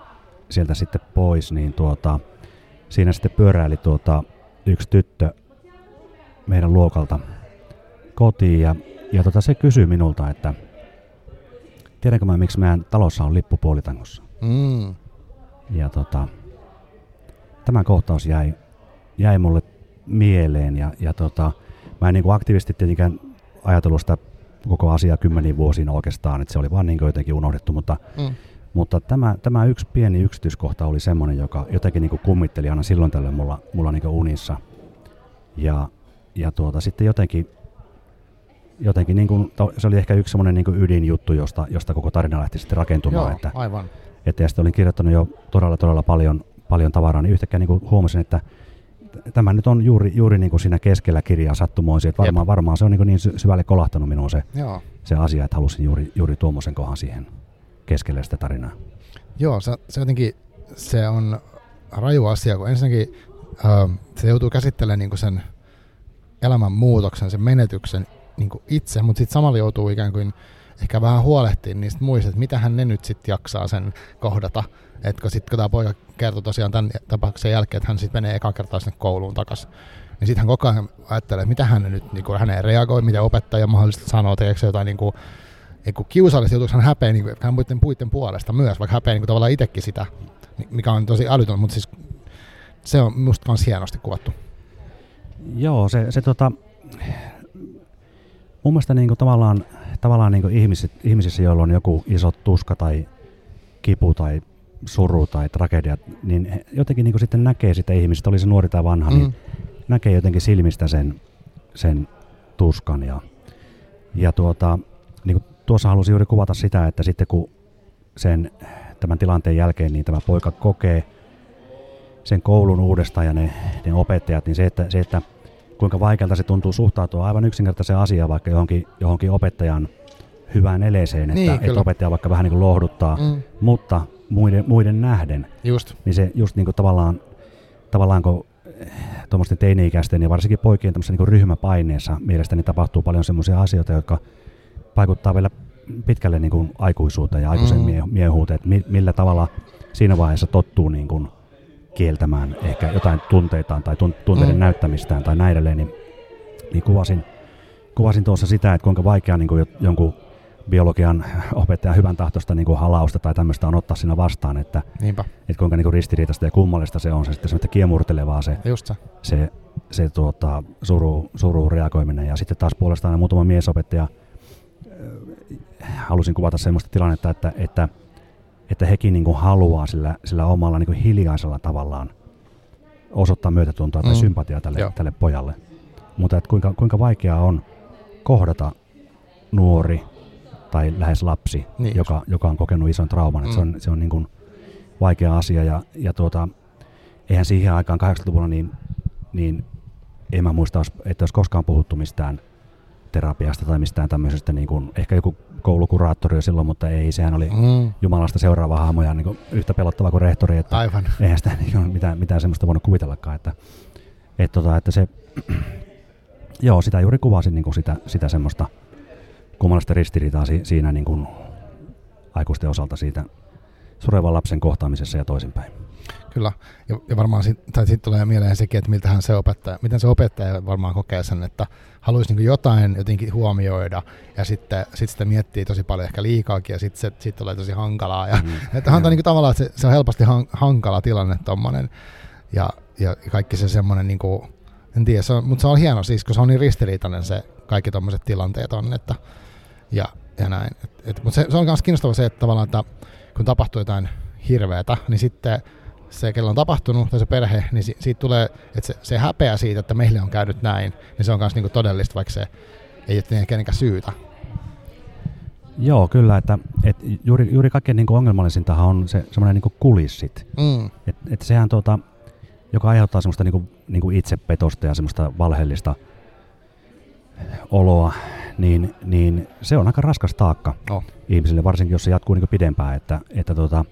sieltä sitten pois, niin tuota, siinä sitten pyöräili tuota, yksi tyttö meidän luokalta kotiin ja, ja tota, se kysyi minulta, että tiedänkö mä miksi meidän talossa on lippu puolitangossa. Mm. Ja tota, tämä kohtaus jäi, jäi mulle mieleen ja, ja tota, mä en niin kuin aktiivisesti tietenkään ajatellut sitä koko asiaa kymmeniin vuosiin oikeastaan, että se oli vaan niin jotenkin unohdettu, mutta, mm. mutta tämä, tämä yksi pieni yksityiskohta oli semmoinen, joka jotenkin niin kuin kummitteli aina silloin tällöin mulla, mulla niin unissa. Ja, ja tuota, sitten jotenkin, jotenkin niin kuin, se oli ehkä yksi semmoinen niin ydinjuttu, josta, josta koko tarina lähti sitten rakentumaan. Joo, että, aivan. Että ja sitten olin kirjoittanut jo todella, todella paljon, paljon tavaraa, niin yhtäkkiä niin kuin huomasin, että tämä nyt on juuri, juuri niin kuin siinä keskellä kirjaa sattumoisin, että varmaan, varmaan se on niin, niin syvälle kolahtanut minuun se, Joo. se asia, että halusin juuri, juuri tuommoisen kohan siihen keskelle sitä tarinaa. Joo, se, se jotenkin se on raju asia, kun ensinnäkin äh, se joutuu käsittelemään niin kuin sen elämän muutoksen, sen menetyksen niin itse, mutta sitten samalla joutuu ikään kuin ehkä vähän huolehtiin niistä muista, että mitähän ne nyt sitten jaksaa sen kohdata. Että sitten kun tämä poika kertoi tosiaan tämän tapauksen jälkeen, että hän sitten menee eka kertaa sinne kouluun takaisin, niin sitten hän koko ajan ajattelee, että mitä hän nyt, niin kuin, hän ei reagoi, mitä opettaja mahdollisesti sanoo, tekeekö jotain niin kuin, niin kuin kiusallista, joutuuko hän häpeä niin kuin, hän muiden puiden puolesta myös, vaikka häpeä niin kuin, tavallaan itsekin sitä, mikä on tosi älytön, mutta siis se on musta myös hienosti kuvattu. Joo, se, se tota, mun mielestä niin kuin tavallaan, tavallaan niin kuin ihmiset, ihmisissä, joilla on joku iso tuska tai kipu tai suru tai tragedia, niin jotenkin niin kuin sitten näkee sitä ihmistä, oli se nuori tai vanha, niin mm. niin näkee jotenkin silmistä sen, sen tuskan. Ja, ja tuota, niin kuin tuossa halusin juuri kuvata sitä, että sitten kun sen tämän tilanteen jälkeen niin tämä poika kokee sen koulun uudestaan ja ne, ne opettajat, niin se että, se, että kuinka vaikealta se tuntuu suhtautua aivan yksinkertaiseen asiaan vaikka johonkin, johonkin opettajan hyvään eleeseen, että, niin, että opettaja vaikka vähän niin kuin lohduttaa, mm. mutta muiden, muiden nähden, just. niin se just niin kuin tavallaan tavallaan kun tuommoisten teini-ikäisten ja varsinkin poikien niin ryhmäpaineessa mielestäni tapahtuu paljon semmoisia asioita, jotka vaikuttaa vielä pitkälle niin kuin aikuisuuteen ja aikuisen mm. miehuuteen, että mi, millä tavalla siinä vaiheessa tottuu niin kuin kieltämään ehkä jotain tunteitaan tai tunteiden mm. näyttämistään tai näin edelleen, niin, niin kuvasin, kuvasin tuossa sitä, että kuinka vaikea niin kuin jonkun biologian opettajan hyvän tahtosta niin kuin halausta tai tämmöistä on ottaa siinä vastaan, että, Niinpä. että kuinka niin kuin ristiriitaista ja kummallista se on se sitten semmoista kiemurtelevaa se, Just se. se, se tuota, suru, suru reagoiminen. Ja sitten taas puolestaan muutama miesopettaja halusin kuvata semmoista tilannetta, että, että, että hekin niin kuin haluaa sillä, sillä omalla niin kuin hiljaisella tavallaan osoittaa myötätuntoa tai mm. sympatiaa tälle, tälle pojalle. Mutta että kuinka, kuinka vaikeaa on kohdata nuori tai lähes lapsi, niin joka, joka on kokenut ison trauman. Mm. se on, se on niin kuin vaikea asia ja, ja tuota, eihän siihen aikaan 80-luvulla niin, niin en mä muista, että olisi koskaan puhuttu mistään terapiasta tai mistään tämmöisestä, niin kuin, ehkä joku koulukuraattori jo silloin, mutta ei, sehän oli mm. Jumalasta seuraava hahmo ja niin yhtä pelottava kuin rehtori, että Aivan. eihän sitä niin kuin, mitään, mitään semmoista voinut kuvitellakaan, että, että, tota, että se, joo, sitä juuri kuvasin niin kuin sitä, sitä semmoista kummallista ristiriitaa si, siinä niin kuin aikuisten osalta siitä surevan lapsen kohtaamisessa ja toisinpäin. Kyllä, ja, ja varmaan sitten sit tulee mieleen sekin, että miltähän se opettaja, miten se opettaja varmaan kokee sen, että haluaisi niin jotain jotenkin huomioida, ja sitten sit sitä miettii tosi paljon ehkä liikaakin, ja sitten se sit tulee tosi hankalaa. Ja, mm. että on niin tavallaan, että se, se on helposti han, hankala tilanne tuommoinen, ja, ja kaikki se semmoinen, niin kuin, en tiedä, se on, mutta se on hieno siis, kun se on niin ristiriitainen se kaikki tuommoiset tilanteet on, että, ja, ja näin. Et, et, mutta se, se on myös kiinnostavaa se, että tavallaan, että kun tapahtuu jotain hirveätä, niin sitten se, kello on tapahtunut, tai se perhe, niin si- siitä tulee, että se, se häpeä siitä, että meille on käynyt näin, niin se on myös niinku todellista, vaikka se ei ole kenenkään syytä. Joo, kyllä, että, että juuri, juuri kaikkein niin ongelmallisintahan on se semmoinen niin kulissit. Mm. Et, et sehän tuota, joka aiheuttaa semmoista niin kuin, niin kuin itsepetosta ja semmoista valheellista oloa, niin, niin se on aika raskas taakka no. ihmisille, varsinkin jos se jatkuu niin pidempään, että, että tuota,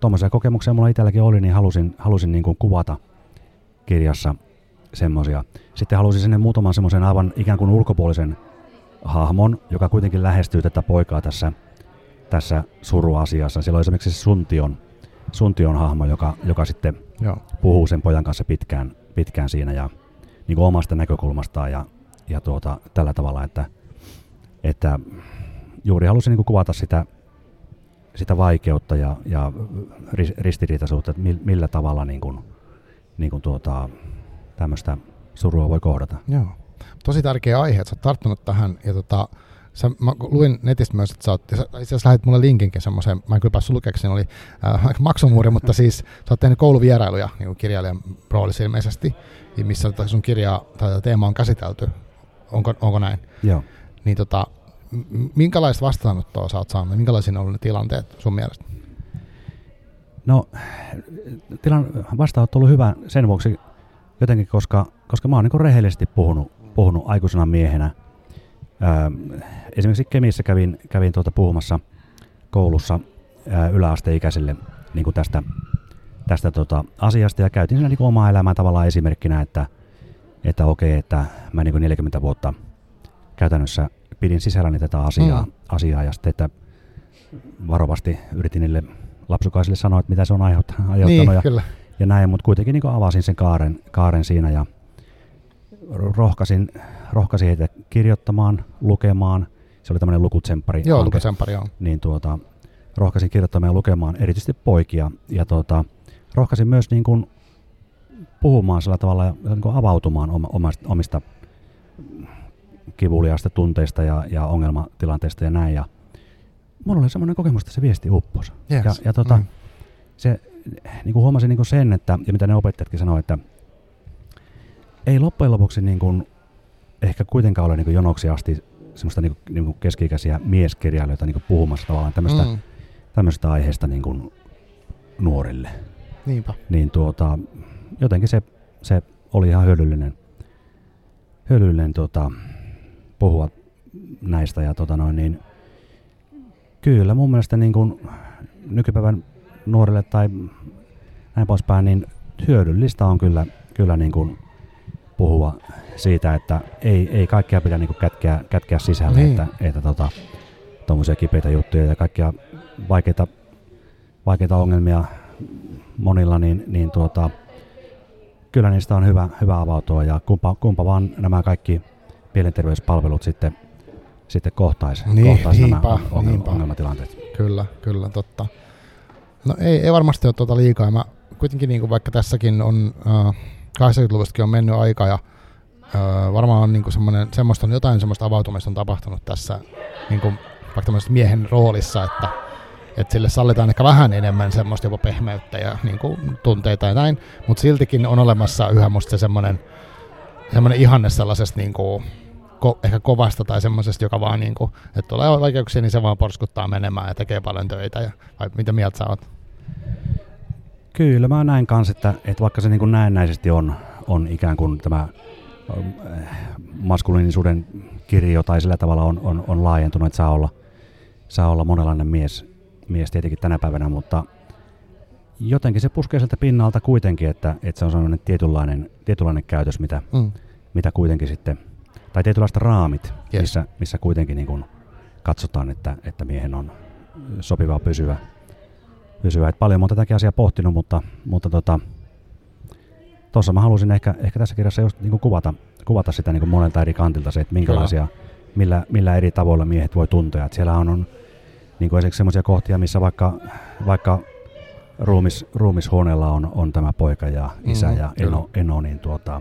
tuommoisia kokemuksia mulla itselläkin oli, niin halusin, halusin niin kuin kuvata kirjassa semmoisia. Sitten halusin sinne muutaman semmoisen aivan ikään kuin ulkopuolisen hahmon, joka kuitenkin lähestyy tätä poikaa tässä, tässä suruasiassa. Siellä on esimerkiksi se Suntion, Suntion hahmo, joka, joka sitten Joo. puhuu sen pojan kanssa pitkään, pitkään siinä ja niin kuin omasta näkökulmastaan ja, ja tuota, tällä tavalla, että, että juuri halusin niin kuin kuvata sitä, sitä vaikeutta ja, ja ristiriitaisuutta, että millä tavalla niin kuin, niin kuin tuota, tämmöistä surua voi kohdata. Joo. Tosi tärkeä aihe, että sä oot tarttunut tähän. Ja tota, sä, mä luin netistä myös, että sä oot, itse asiassa lähdit mulle linkinkin semmoiseen, mä en kyllä päässyt lukeeksi, oli äh, maksumuuri, mutta siis sä oot tehnyt kouluvierailuja niin kuin kirjailijan roolissa ilmeisesti, missä sun kirja tai teema on käsitelty. Onko, onko näin? Joo. Niin tota, minkälaista vastaanottoa sä oot saanut? Minkälaisia on ollut ne tilanteet sun mielestä? No, tilan vastaanotto on ollut hyvä sen vuoksi jotenkin, koska, koska mä oon niin rehellisesti puhunut, puhunut aikuisena miehenä. Öö, esimerkiksi Kemissä kävin, kävin tuota puhumassa koulussa öö, yläasteikäisille niin kuin tästä, tästä tota asiasta ja käytin siinä niin omaa elämää tavallaan esimerkkinä, että, että okei, että mä niin kuin 40 vuotta käytännössä pidin sisälläni tätä asiaa, mm. asiaa ja sitten, että varovasti yritin niille lapsukaisille sanoa, että mitä se on aiheuttanut. Niin, ja, kyllä. ja näin, mutta kuitenkin niin avasin sen kaaren, kaaren siinä ja rohkasin, rohkasin heitä kirjoittamaan, lukemaan. Se oli tämmöinen lukutsemppari. Joo, lukutsemppari, joo. Niin tuota, rohkasin kirjoittamaan ja lukemaan, erityisesti poikia. Ja tuota, rohkasin myös niin kuin puhumaan sillä tavalla ja niin kuin avautumaan omasta, omista kivuliaista tunteista ja, ja ongelmatilanteista ja näin. Ja mulla oli semmoinen kokemus, että se viesti upposi. Yes. Ja, ja tota, mm. se, niin kuin huomasin niin kuin sen, että, ja mitä ne opettajatkin sanoivat, että ei loppujen lopuksi niin kuin, ehkä kuitenkaan ole niin kuin jonoksi asti semmoista niin kuin, niin kuin keski-ikäisiä mieskirjailijoita niin kuin puhumassa tavallaan tämmöistä, mm. tämmöistä aiheesta niin kuin nuorille. Niinpä. Niin tuota, jotenkin se, se oli ihan hyödyllinen, hyödyllinen tuota, puhua näistä. Ja tota noin, niin kyllä mun mielestä niin kuin nykypäivän nuorille tai näin poispäin, niin hyödyllistä on kyllä, kyllä niin kuin puhua siitä, että ei, ei kaikkea pidä niin kuin kätkeä, kätkeä sisälle, Niin. että, että tota, tuommoisia kipeitä juttuja ja kaikkia vaikeita, vaikeita ongelmia monilla, niin, niin tuota, kyllä niistä on hyvä, hyvä avautua ja kumpa, kumpa vaan nämä kaikki mielenterveyspalvelut sitten, sitten kohtaisi, Niin, kohtaisi nämä niinpä, on- ongelma, niinpä. ongelmatilanteet. Kyllä, kyllä, totta. No ei, ei varmasti ole tuota liikaa. Mä kuitenkin niin kuin vaikka tässäkin on äh, 80-luvustakin on mennyt aika ja äh, varmaan on niin kuin semmoinen, semmoista on jotain semmoista avautumista on tapahtunut tässä niin kuin vaikka miehen roolissa, että, että sille sallitaan ehkä vähän enemmän semmoista jopa pehmeyttä ja niin kuin tunteita ja näin, mutta siltikin on olemassa yhä musta se semmoinen, semmoinen ihanne sellaisesta niin kuin, ko, ehkä kovasta tai semmoisesta, joka vaan niin kuin, että tulee vaikeuksia, niin se vaan porskuttaa menemään ja tekee paljon töitä. Ja, vai mitä mieltä sä oot? Kyllä mä näen kanssa, että, että vaikka se niin kuin näennäisesti on, on ikään kuin tämä ähm, maskuliinisuuden kirjo tai sillä tavalla on, on, on laajentunut, että saa olla, saa olla monenlainen mies, mies tietenkin tänä päivänä, mutta jotenkin se puskee sieltä pinnalta kuitenkin, että, että se on sellainen tietynlainen, tietynlainen käytös, mitä, Mm. mitä kuitenkin sitten, tai tietynlaiset raamit, Yes. missä, missä kuitenkin niin kuin katsotaan, että, että miehen on sopiva pysyvä. pysyvä. Et paljon mä oon tätäkin asiaa pohtinut, mutta, mutta tota, tuossa mä halusin ehkä, ehkä tässä kirjassa just niin kuin kuvata, kuvata sitä niin kuin monelta eri kantilta se, että minkälaisia, millä, millä eri tavoilla miehet voi tuntea. Et siellä on, on niin kuin esimerkiksi sellaisia kohtia, missä vaikka, vaikka ruumis, ruumishuoneella on, on tämä poika ja isä Mhm, ja eno, eno, niin tuota,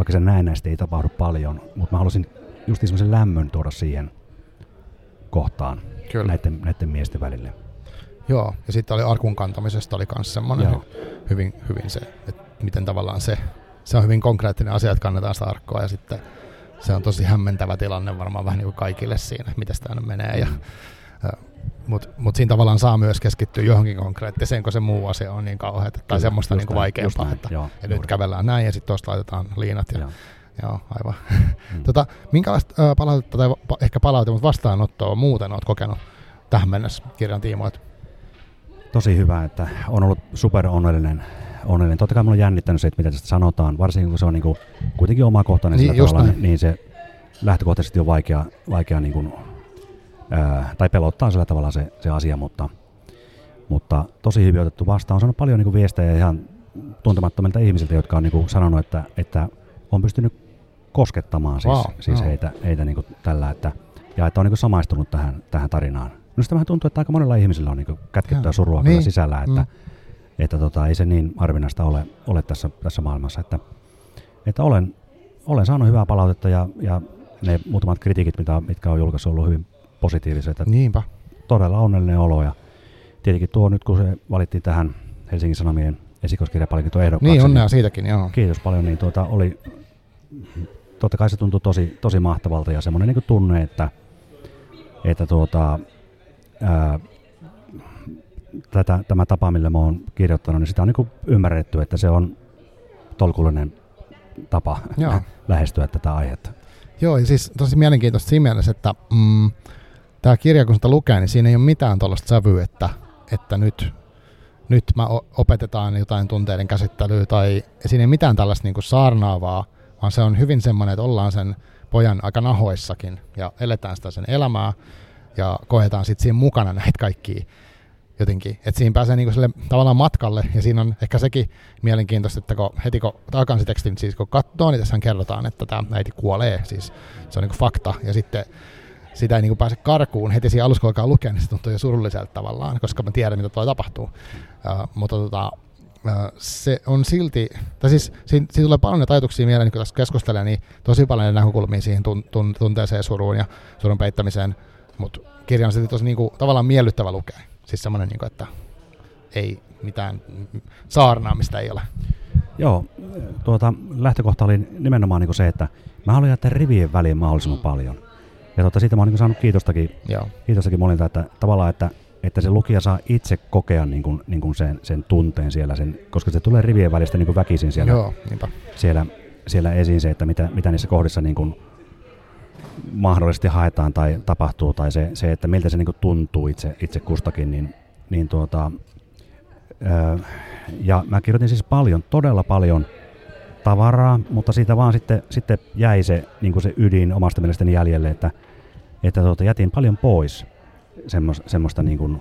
vaikka se näennäisesti ei tapahdu paljon, mutta mä halusin just semmoisen lämmön tuoda siihen kohtaan Kyllä. näiden, näiden miesten välille. Joo, ja sitten oli arkun kantamisesta oli myös semmoinen Joo. hyvin, hyvin se, että miten tavallaan se, se on hyvin konkreettinen asia, että kannetaan sitä arkkoa ja sitten se on tosi hämmentävä tilanne varmaan vähän niin kuin kaikille siinä, että miten sitä aina menee. Ja, mutta mut siinä tavallaan saa myös keskittyä johonkin konkreettiseen, kun se muu asia on niin kauheata tai Kyllä, semmoista niin kuin näin, vaikeampaa, näin, että joo, ja nyt kävellään näin ja sitten tuosta laitetaan liinat. Ja, Joo. joo, aivan. Mm. Tota, minkälaista ää, palautetta tai va- ehkä palautetta, mutta vastaanottoa muuten olet kokenut tähän mennessä kirjan tiimoilta? Tosi hyvä, että on ollut super onnellinen. onnellinen. Totta kai mulla on jännittänyt se, että mitä tästä sanotaan, varsinkin kun se on niin kuin, kuitenkin omakohtainen Niin, sillä tavalla, niin, niin se lähtökohtaisesti on vaikea, vaikea niin kuin, ää, tai pelottaa sillä tavalla se, se asia, mutta, mutta tosi hyvin otettu vastaan. On saanut paljon niin kuin viestejä ihan tuntemattomilta ihmisiltä, jotka on niin kuin sanonut, että, että on pystynyt koskettamaan siis, Wow, siis heitä, heitä niin kuin tällä, että, ja että on niin kuin samaistunut tähän, tähän tarinaan. Minusta vähän tuntuu, että aika monella ihmisellä on niin kätkettyä surua Niin. sisällä, että, Mm. että tota, ei se niin harvinaista ole, ole tässä, tässä maailmassa. Että, että olen, olen saanut hyvää palautetta ja, ja ne muutamat kritiikit, mitä, mitkä on julkaissut, on ollut hyvin positiiviset. Että Niinpä. todella onnellinen olo ja tietenkin tuo nyt, kun se valittiin tähän Helsingin Sanomien esikoiskirjapalkinto ehdokkaaksi. Niin, onnea siitäkin, joo. Kiitos paljon, niin tuota, oli, totta kai se tuntui tosi, tosi mahtavalta ja semmoinen niin tunne, että, että tuota, ää, tätä, tämä tapa, millä mä oon kirjoittanut, niin sitä on niin ymmärretty, että se on tolkullinen tapa Joo. lähestyä tätä aihetta. Joo, ja siis tosi mielenkiintoista siinä mielessä, että mm, tämä kirja, kun sitä lukee, niin siinä ei ole mitään tuollaista sävyä, että, että nyt, nyt mä opetetaan jotain tunteiden käsittelyä, tai siinä ei mitään tällaista niin saarnaavaa, vaan se on hyvin semmoinen, että ollaan sen pojan aika nahoissakin ja eletään sitä sen elämää ja koetaan sitten siinä mukana näitä kaikkia jotenkin. Että siinä pääsee niinku sille tavallaan matkalle ja siinä on ehkä sekin mielenkiintoista, että kun heti kun tekstin, siis kun katsoo, niin tässähän kerrotaan, että tämä äiti kuolee, siis se on niinku fakta ja sitten sitä ei niinku pääse karkuun heti siinä alussa, kun alkaa lukea, niin se tuntuu jo surulliselta tavallaan, koska mä tiedän, mitä tuo tapahtuu. Uh, mutta tota, uh, se on silti, tai siis siinä, siinä tulee paljon näitä ajatuksia mieleen, niin kun tässä keskustelee, niin tosi paljon näkökulmia siihen tun, tun, tunteeseen suruun ja surun peittämiseen, mutta kirja on silti tosi niinku, tavallaan miellyttävä lukea. Siis semmoinen, niinku, että ei mitään saarnaamista ei ole. Joo, tuota, lähtökohta oli nimenomaan niin se, että mä haluan jättää rivien väliin mahdollisimman paljon. Ja tuota, siitä mä oon niin saanut kiitostakin, Joo. kiitostakin monilta, että tavallaan, että, että se lukija saa itse kokea niin kuin, niin kuin sen, sen tunteen siellä, sen, koska se tulee rivien välistä niin kuin väkisin siellä, Joo, niinpä. siellä, siellä esiin se, että mitä, mitä niissä kohdissa niin kuin mahdollisesti haetaan tai tapahtuu, tai se, se että miltä se niin kuin tuntuu itse, itse kustakin, niin, niin tuota, Öö, ja mä kirjoitin siis paljon, todella paljon tavaraa, mutta siitä vaan sitten, sitten jäi se, niin se ydin omasta mielestäni jäljelle, että, että tuota, jätin paljon pois semmos, semmoista niin kuin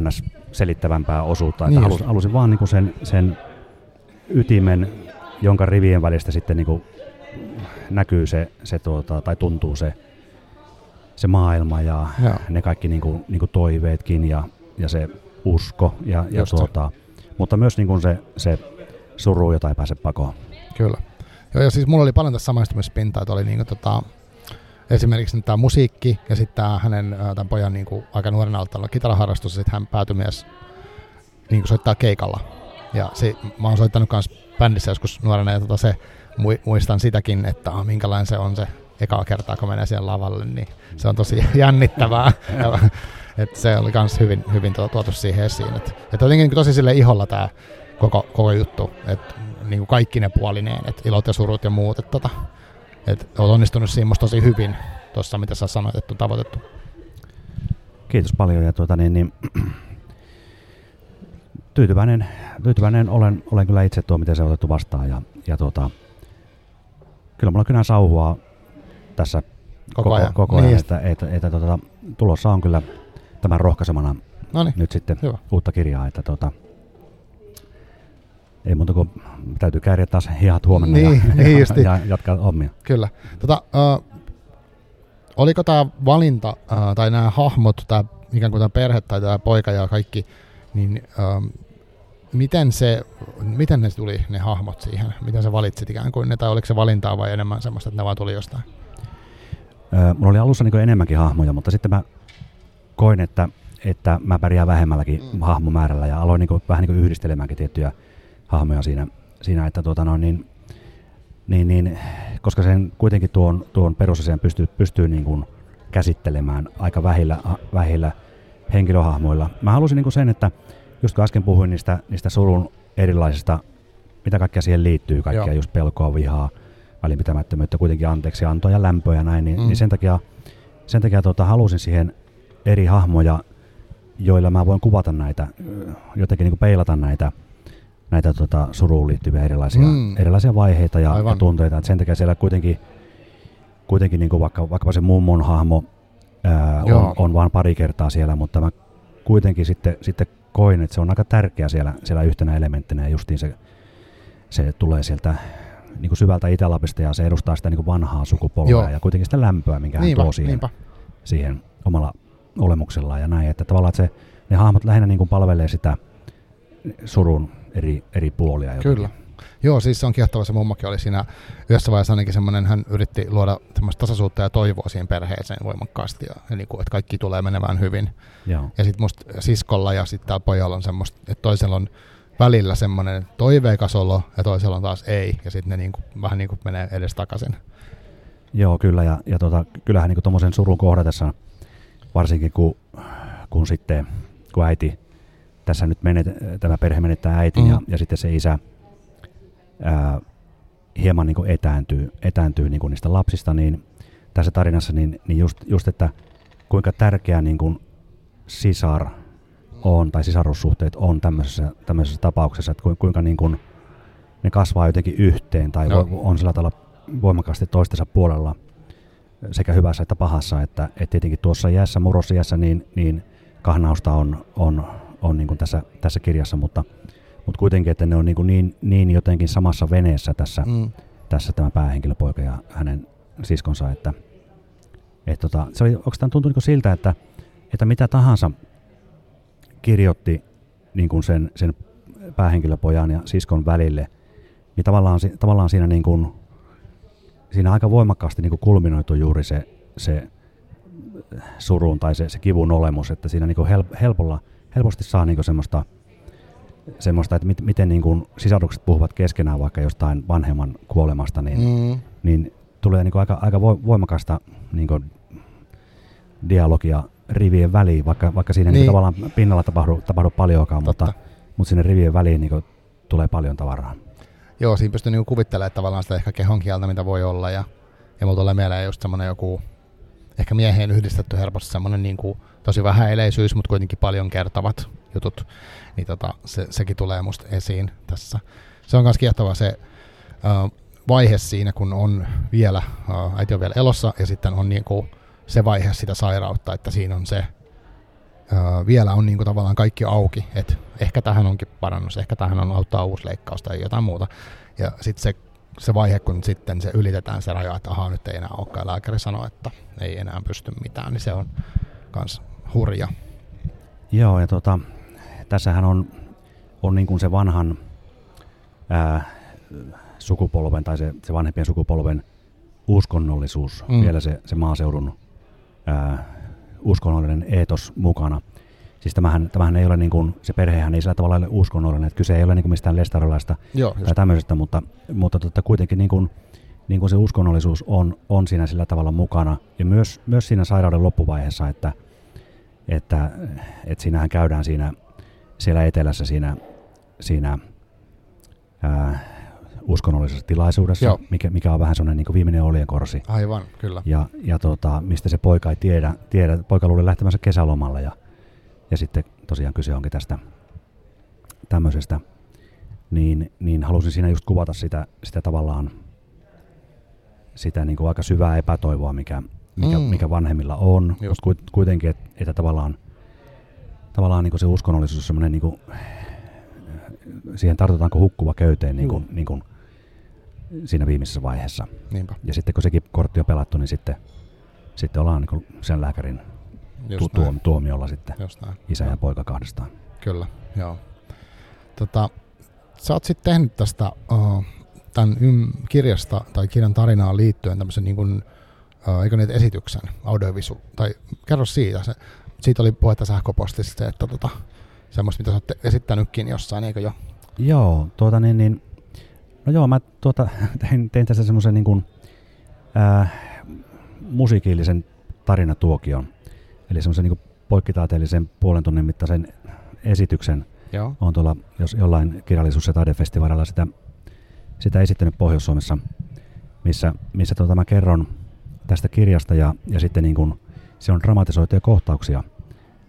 ns. selittävämpää osuutta, että niin halusin, halusin vaan niin kuin sen, sen ytimen, jonka rivien välistä sitten niin kuin näkyy se, se tuota, tai tuntuu se, se maailma ja Joo. ne kaikki niin kuin, niin kuin toiveetkin ja, ja se usko. Ja, ja tuota, mutta myös niin kuin se, se suru, jota ei pääse pakoon. Kyllä. Joo, ja siis mulla oli paljon tässä samaistumispintaa, että oli niin kuin, tota, esimerkiksi tämä musiikki ja sitten tämä hänen, tämän pojan niin kuin, aika nuorena aloittanut kitaraharrastus, ja sitten hän päätyi myös niin kuin soittaa keikalla. Ja se, mä oon soittanut myös bändissä joskus nuorena, ja tota se, muistan sitäkin, että ah, minkälainen se on se ekaa kertaa, kun menee siihen lavalle, niin se on tosi jännittävää. että se oli myös hyvin, hyvin tuotu siihen esiin. Että et jotenkin niin tosi sille iholla tämä koko, koko juttu, että niin kaikki ne puolineen, että ilot ja surut ja muut, että tota, et olet onnistunut siinä tosi hyvin tuossa, mitä sä sanoit, että on tavoitettu. Kiitos paljon. Ja tuota, niin, niin, tyytyväinen, tyytyväinen olen, olen kyllä itse tuo, miten se on otettu vastaan. Ja, ja tuota, kyllä mulla kyllä sauhua tässä koko, koko ajan, koko ajan niin. että, että, että, että tuota, tulossa on kyllä tämän rohkaisemana Noniin, nyt sitten hyvä. uutta kirjaa, että tuota, ei muuta kuin täytyy kääriä taas hihat huomenna niin, ja, niin ja, ja, jatkaa hommia. Kyllä. Tota, uh, oliko tämä valinta uh, tai nämä hahmot, tämä ikään kuin tämä perhe tai tämä poika ja kaikki, niin uh, miten, se, miten ne tuli ne hahmot siihen? Miten sä valitsit ikään kuin ne, tai oliko se valintaa vai enemmän semmoista, että ne vaan tuli jostain? Uh, mulla oli alussa niin enemmänkin hahmoja, mutta sitten mä koin, että, että mä pärjään vähemmälläkin mm. hahmomäärällä ja aloin niin kuin, vähän niin yhdistelemäänkin tiettyjä hahmoja siinä, siinä että tuota no, niin, niin, niin, koska sen kuitenkin tuon, tuon perusasian pystyy, pystyy niin kuin käsittelemään aika vähillä, vähillä henkilöhahmoilla. Mä halusin niin kuin sen, että just kun äsken puhuin niistä, niistä surun erilaisista, mitä kaikkea siihen liittyy, kaikkea Joo. just pelkoa, vihaa, välinpitämättömyyttä, kuitenkin anteeksi antoa ja lämpöä ja näin, niin, mm. niin sen takia, sen takia tuota, halusin siihen eri hahmoja, joilla mä voin kuvata näitä, jotenkin niin kuin peilata näitä näitä tota, suruun liittyviä erilaisia, mm. erilaisia vaiheita ja, ja tunteita. Et sen takia siellä kuitenkin, kuitenkin niin kuin vaikka, vaikka se mummon hahmo ää, on, on vain pari kertaa siellä, mutta mä kuitenkin sitten, sitten koin, että se on aika tärkeä siellä, siellä yhtenä elementtinä ja justiin se, se tulee sieltä niin kuin syvältä Itä-Lapista ja se edustaa sitä niin kuin vanhaa sukupolvea Joo. ja kuitenkin sitä lämpöä, minkä hän tuo siihen, siihen omalla olemuksellaan ja näin. Että tavallaan että se, ne hahmot lähinnä niin kuin palvelee sitä surun eri, eri puolia. Jotenkin. Kyllä. Joo, siis se on kiehtova. Se mummokin oli siinä yhdessä vaiheessa ainakin semmoinen, hän yritti luoda semmoista tasaisuutta ja toivoa siihen perheeseen voimakkaasti, ja, ja niin kuin, että kaikki tulee menemään hyvin. Joo. Ja sitten musta siskolla ja sitten täällä pojalla on semmoista, että toisella on välillä semmoinen toiveikas olo ja toisella on taas ei, ja sitten ne niin kuin, vähän niin kuin menee edes takaisin. Joo, kyllä, ja, ja tota, kyllähän niin tuommoisen surun kohdatessa, varsinkin kun, kun sitten, kun äiti tässä nyt menet, tämä perhe menettää äitin mm. ja, ja sitten se isä ää, hieman niin kuin etääntyy, etääntyy niin kuin niistä lapsista, niin tässä tarinassa niin, niin just, just, että kuinka tärkeä niin kuin sisar on tai sisarussuhteet on tämmöisessä, tämmöisessä tapauksessa, että kuinka niin kuin ne kasvaa jotenkin yhteen tai no. on sillä tavalla voimakkaasti toistensa puolella sekä hyvässä että pahassa, että, että tietenkin tuossa iässä, murrosiässä, niin, niin kahnausta on, on on niin kuin tässä, tässä kirjassa, mutta, mutta kuitenkin, että ne on niin, kuin niin, niin jotenkin samassa veneessä tässä, mm. tässä tämä päähenkilöpoika ja hänen siskonsa, että et tota, se oli, onko tämä tuntunut niin siltä, että, että mitä tahansa kirjoitti niin kuin sen, sen päähenkilöpojan ja siskon välille, niin tavallaan, tavallaan siinä, niin kuin, siinä aika voimakkaasti niin kuin kulminoitu juuri se, se surun tai se, se kivun olemus, että siinä niin kuin helpolla – helposti saa niin semmoista, semmoista, että mit, miten niin kuin sisarukset puhuvat keskenään vaikka jostain vanhemman kuolemasta, niin, mm. niin tulee niin kuin aika, aika voimakasta niin kuin dialogia rivien väliin, vaikka, vaikka siinä niin. Niin tavallaan pinnalla tapahdu, tapahdu paljonkaan, mutta, mutta sinne rivien väliin niin kuin tulee paljon tavaraa. Joo, siinä pystyy niin kuvittelemaan tavallaan sitä ehkä kehon kieltä, mitä voi olla, ja, ja mulla tulee mieleen just semmoinen joku, ehkä mieheen yhdistetty helposti semmoinen niin kuin tosi vähäeleisyys, mutta kuitenkin paljon kertavat jutut, niin tota, se, sekin tulee musta esiin tässä. Se on myös kiehtova se uh, vaihe siinä, kun on vielä, uh, äiti on vielä elossa ja sitten on niinku se vaihe sitä sairautta, että siinä on se, uh, vielä on niinku tavallaan kaikki auki, että ehkä tähän onkin parannus, ehkä tähän on auttaa uusi leikkaus tai jotain muuta. Ja sitten se, se vaihe, kun sitten se ylitetään se raja, että ahaa, nyt ei enää olekaan lääkäri sanoa, että ei enää pysty mitään, niin se on myös hurja. Joo, ja tota, tässähän on, on niin kuin se vanhan ää, sukupolven tai se, se vanhempien sukupolven uskonnollisuus, mm. vielä se, se maaseudun ää, uskonnollinen eetos mukana. Siis tämähän, tämähän ei ole niin kuin, se perhehän ei sillä tavalla ole uskonnollinen, että kyse ei ole niin kuin mistään lestarolaista Joo, tai tämmöisestä, mutta, mutta tota, kuitenkin niin kuin, niin kuin se uskonnollisuus on, on siinä sillä tavalla mukana. Ja myös, myös siinä sairauden loppuvaiheessa, että, että, että siinähän käydään siinä, siellä etelässä siinä, siinä ää, uskonnollisessa tilaisuudessa, Joo. mikä, mikä on vähän semmoinen niin viimeinen oljenkorsi. Aivan, kyllä. Ja, ja tota, mistä se poika ei tiedä, tiedä poika luulee lähtemänsä kesälomalle ja, ja sitten tosiaan kyse onkin tästä tämmöisestä, niin, niin halusin siinä just kuvata sitä, sitä tavallaan sitä niin kuin aika syvää epätoivoa, mikä, mikä, mm. mikä vanhemmilla on, mutta kuitenkin, että, että tavallaan, tavallaan niin kuin se uskonnollisuus on semmoinen, niin kuin, siihen tartutaanko hukkuva köyteen niin kuin, niin kuin siinä viimeisessä vaiheessa. Niinpä. Ja sitten kun sekin kortti on pelattu, niin sitten, sitten ollaan niin kuin sen lääkärin tu- tuom- tuomiolla sitten isä ja poika kahdestaan. Kyllä, joo. Tota, sä oot sitten tehnyt tästä uh, tämän kirjasta tai kirjan tarinaan liittyen tämmöisen niin kuin, eikö niitä esityksen, audiovisu, tai kerro siitä, se, siitä oli puhetta sähköpostissa, että tota, semmoista, mitä sä oot esittänytkin jossain, eikö jo? Joo, tuota niin, niin no joo, mä tuota, tein, tein tässä semmoisen niin kuin, äh, musiikillisen tarinatuokion, eli semmoisen niin poikkitaiteellisen puolen tunnin mittaisen esityksen. Joo. On tuolla jos jollain kirjallisuus- ja taidefestivaalilla sitä sitä esittänyt Pohjois-Suomessa, missä, missä tuota, mä kerron tästä kirjasta ja, ja sitten niin kuin, se on dramatisoituja kohtauksia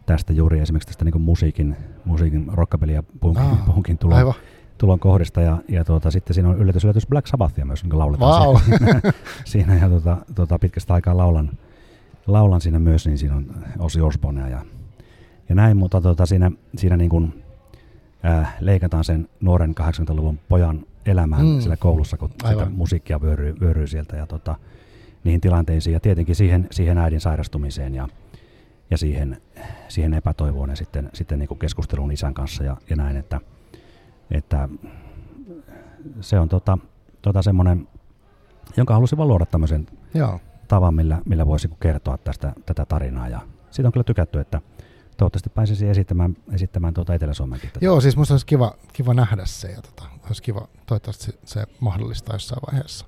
tästä juuri esimerkiksi tästä niin kuin musiikin, musiikin rockabilly ja punkin, ah, punkin tulon, tulon kohdista. Ja, ja tuota, sitten siinä on yllätys, yllätys Black Sabbathia myös niin lauletaan wow. siinä, siinä ja tuota, tuota, pitkästä aikaa laulan, laulan siinä myös, niin siinä on Ozzy Osbournea ja, ja näin, mutta tuota, siinä, siinä niin kuin, äh, leikataan sen nuoren 80-luvun pojan elämään mm. siellä koulussa, kun sitä musiikkia vyöryy, vyöryy sieltä. Ja tota, niihin tilanteisiin ja tietenkin siihen, siihen äidin sairastumiseen ja, ja siihen, siihen epätoivoon ja sitten, sitten niin kuin keskusteluun isän kanssa ja, ja näin, että, että se on tota, tota semmoinen, jonka halusin vaan luoda tämmöisen Joo. tavan, millä, millä voisi kertoa tästä, tätä tarinaa ja siitä on kyllä tykätty, että toivottavasti pääsisi esittämään, esittämään tuota Etelä-Suomenkin. Tätä. Joo, siis musta olisi kiva, kiva nähdä se ja tota, olisi kiva, toivottavasti se, se mahdollistaa jossain vaiheessa.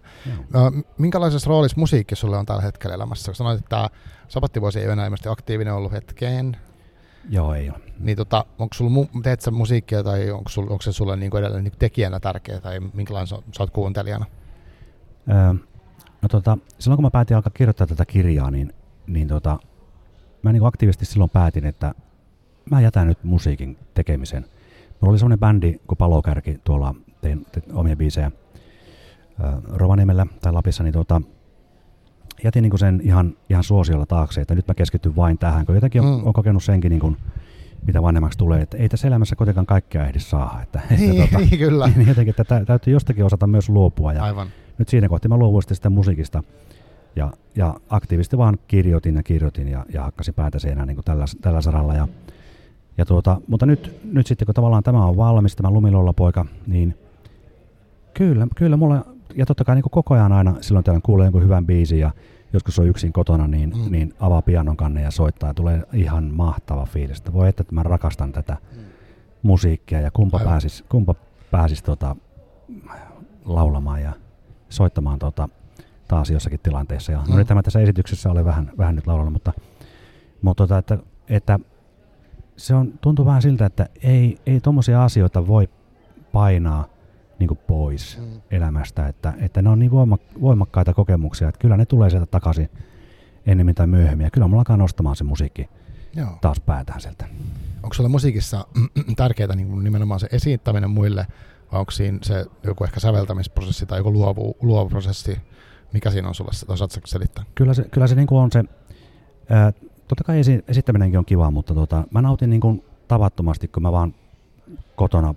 No, minkälaisessa roolissa musiikki sulle on tällä hetkellä elämässä? Sanoit, että tämä sapattivuosi ei ole enää aktiivinen ollut hetkeen. Joo, ei ole. Niin tota, onko sulla, teet sä musiikkia tai onko, sul, onko se sulle niin edelleen niin tekijänä tärkeä tai minkälainen sä, sä oot kuuntelijana? Öö, no tota, silloin kun mä päätin alkaa kirjoittaa tätä kirjaa, niin, niin tota, mä niin aktiivisesti silloin päätin, että mä jätän nyt musiikin tekemisen. Mulla oli semmoinen bändi kuin Palokärki, tuolla tein, tein omia biisejä Rovaniemellä tai Lapissa, niin tuota, jätin niin sen ihan, ihan suosiolla taakse, että nyt mä keskityn vain tähän, kun jotenkin mm. on, on kokenut senkin, niin kuin, mitä vanhemmaksi tulee, että ei tässä elämässä kuitenkaan kaikkea ehdi saa. Että, niin, että, tuota, niin, kyllä. Niin jotenkin, että täytyy jostakin osata myös luopua. Ja Aivan. Nyt siinä kohti mä luovuin sitä musiikista ja, ja aktiivisesti vaan kirjoitin ja kirjoitin ja, ja hakkasin päätä seinään niin kuin tällä, tällä saralla. Ja, ja tuota, mutta nyt, nyt sitten kun tavallaan tämä on valmis, tämä Lumilolla poika, niin kyllä, kyllä mulla, ja totta kai niin kuin koko ajan aina silloin täällä kuulee jonkun hyvän biisin ja joskus on yksin kotona, niin, mm. niin avaa pianon kanne ja soittaa ja tulee ihan mahtava fiilis. Että voi että mä rakastan tätä mm. musiikkia ja kumpa Aivan. pääsis, kumpa pääsis tota, laulamaan ja soittamaan tota, taas jossakin tilanteessa. Ja, no mm. nyt tämä tässä esityksessä ole vähän, vähän nyt laulanut, mutta, mutta tota, että, että se on, tuntuu vähän siltä, että ei, ei tuommoisia asioita voi painaa niin kuin pois mm. elämästä, että, että ne on niin voimak, voimakkaita kokemuksia, että kyllä ne tulee sieltä takaisin ennemmin tai myöhemmin, ja kyllä mulla alkaa nostamaan se musiikki, Joo. taas päätään sieltä. Onko sulle musiikissa tärkeää niin nimenomaan se esittäminen muille, vai onko siinä se joku ehkä säveltämisprosessi tai joku luovu, luova prosessi? Mikä siinä on sulle, osaatko selittää? Kyllä se, kyllä se niin kuin on se, ää, totta kai esi- esittäminenkin on kiva, mutta tota, mä nautin niin kuin tavattomasti, kun mä vaan kotona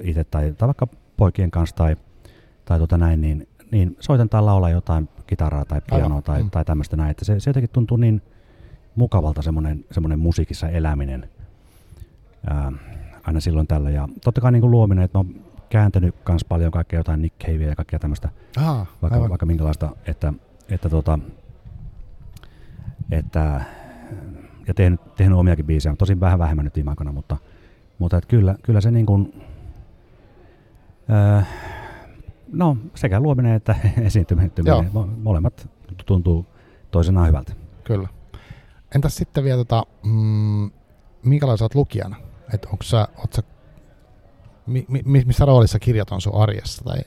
itse tai, tai vaikka poikien kanssa tai, tai tota näin, niin, niin soitan tai laulaa jotain kitaraa tai pianoa Aivan. tai, Mm. tai tämmöistä näin. Että se, se jotenkin tuntuu niin mukavalta semmoinen, semmoinen musiikissa eläminen ää, aina silloin tällä. Ja totta kai niin kuin luominen, että mä oon kääntänyt myös paljon kaikkea jotain Nick Cavea ja kaikkea tämmöistä Aha, vaikka, aivan. vaikka minkälaista, että, että, tota, että ja tehnyt, tehnyt omiakin biisejä, tosin vähän vähemmän nyt viime aikoina, mutta, mutta että kyllä, kyllä se niin kuin, öö, no sekä luominen että esiintyminen, mo- molemmat tuntuu toisenaan hyvältä. Kyllä. Entäs sitten vielä, tota, mm, minkälainen sä oot lukijana? Et onko sä, oot sä, mi, mi, missä roolissa kirjat on sun arjessa? Tai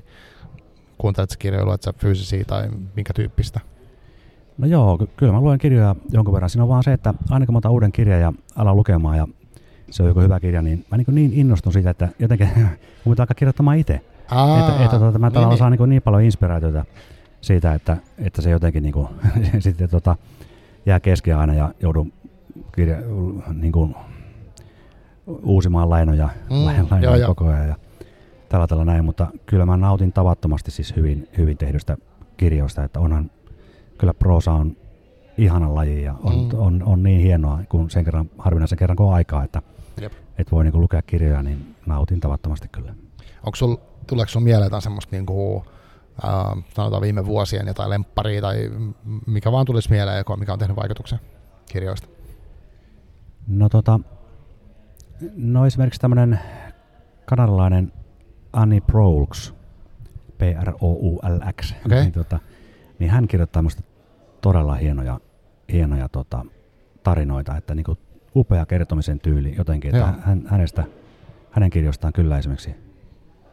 kuuntelet sä kirjoja, luet sä fyysisiä tai minkä tyyppistä? No joo, ky- kyllä mä luen kirjoja jonkun verran. Siinä on vaan se, että aina kun mä otan uuden kirjan ja alan lukemaan ja se on joku hyvä kirja, niin mä niin, niin innostun siitä, että jotenkin mun pitää alkaa kirjoittamaan itse. Aa, että, että tota, mä niin, niin. saan niin, niin paljon inspiraatiota siitä, että, että se jotenkin niin kuin, sitten tota, jää kesken aina ja joudun kirja, niin kuin, uusimaan lainoja, Mm, lainoja joo. koko ajan ja tällä tällä näin, mutta kyllä mä nautin tavattomasti siis hyvin, hyvin tehdystä kirjoista, että onhan kyllä proosa on ihana laji ja on, Mm. on, on, niin hienoa, kun sen kerran, harvinaisen kerran kun on aikaa, että Jep. et voi niin lukea kirjoja, niin nautin tavattomasti kyllä. Onko sul, tuleeko sun mieleen jotain semmoista niinku, äh, sanotaan viime vuosien jotain lempparia tai mikä vaan tulisi mieleen, mikä on tehnyt vaikutuksen kirjoista? No tota, no esimerkiksi tämmöinen kanadalainen Annie Proulx, P-R-O-U-L-X, Okei. niin, tota, niin hän kirjoittaa musta todella hienoja, hienoja tota, tarinoita, että niinku upea kertomisen tyyli jotenkin, että Joo. hän, hänestä, hänen kirjoistaan kyllä esimerkiksi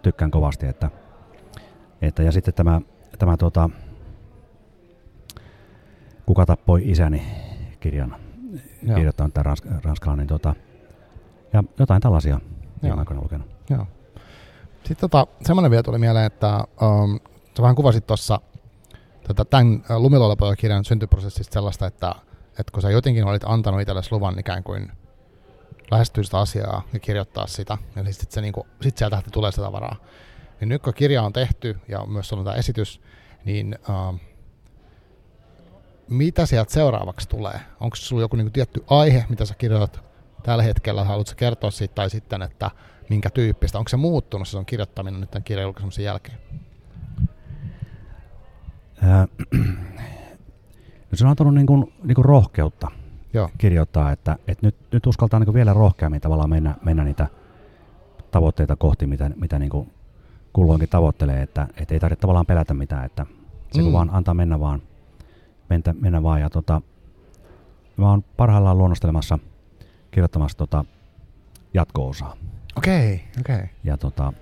tykkään kovasti, että, että ja sitten tämä, tämä tota, Kuka tappoi isäni kirjan Joo. kirjoittanut tämä ransk- ranskalainen. Niin tota, ja jotain tällaisia viime aikoina lukenut. Joo. Sitten tota, semmoinen vielä tuli mieleen, että um, sä vähän kuvasit tuossa tämän äh, Lumiluolapoja-kirjan syntyprosessista sellaista, että, että kun sä jotenkin olit antanut itsellesi luvan ikään kuin lähestyä sitä asiaa ja kirjoittaa sitä, ja sitten se niinku, sit sieltä tulee sitä tavaraa. Niin nyt kun kirja on tehty ja myös on tämä esitys, niin um, mitä sieltä seuraavaksi tulee? Onko sulla joku niinku tietty aihe, mitä sä kirjoitat tällä hetkellä? Haluatko kertoa siitä tai sitten, että minkä tyyppistä? Onko se muuttunut se on kirjoittaminen nyt tämän kirjan julkaisemisen jälkeen? No se on antanut niin kuin, niin kuin rohkeutta Joo. kirjoittaa, että, että nyt, nyt uskaltaa niin kuin vielä rohkeammin tavallaan mennä, mennä niitä tavoitteita kohti, mitä, mitä niin kuin kulloinkin tavoittelee, että, että ei tarvitse tavallaan pelätä mitään, että se Mm. kun vaan antaa mennä vaan, mentä, mennä vaan. Ja tota, mä oon parhaillaan luonnostelemassa, kirjoittamassa tota jatko-osaa. Okei, okay, okei. Okay. Ja tota,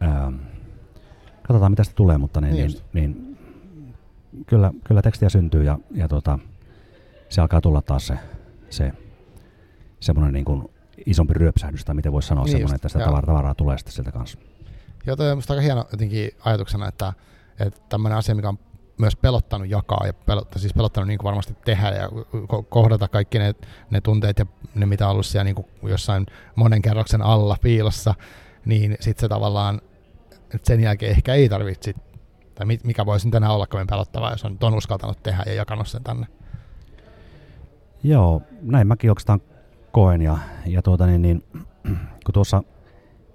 ää, katsotaan mitä sitä tulee, mutta niin, Niin niin, just. niin, kyllä, kyllä tekstiä syntyy ja, ja tota, se alkaa tulla taas se, se semmoinen niin kuin isompi ryöpsähdys, tai miten voisi sanoa, Niin semmoinen, just, että sitä tavaraa, tavaraa tulee sitten sieltä kanssa. Joo, toi on musta aika hieno jotenkin ajatuksena, että, että tämmöinen asia, mikä on myös pelottanut jakaa ja pelottanut, siis pelottanut niin kuin varmasti tehdä ja ko- kohdata kaikki ne, ne tunteet ja ne, mitä on ollut siellä niin kuin jossain monen kerroksen alla piilossa, niin sitten se tavallaan, sen jälkeen ehkä ei tarvitse tai mikä voisi enää olla kovin pelottavaa, jos on, on uskaltanut tehdä ja jakanut sen tänne. Joo, näin mäkin oikeastaan koen. Ja, ja tuota, niin, niin, kun tuossa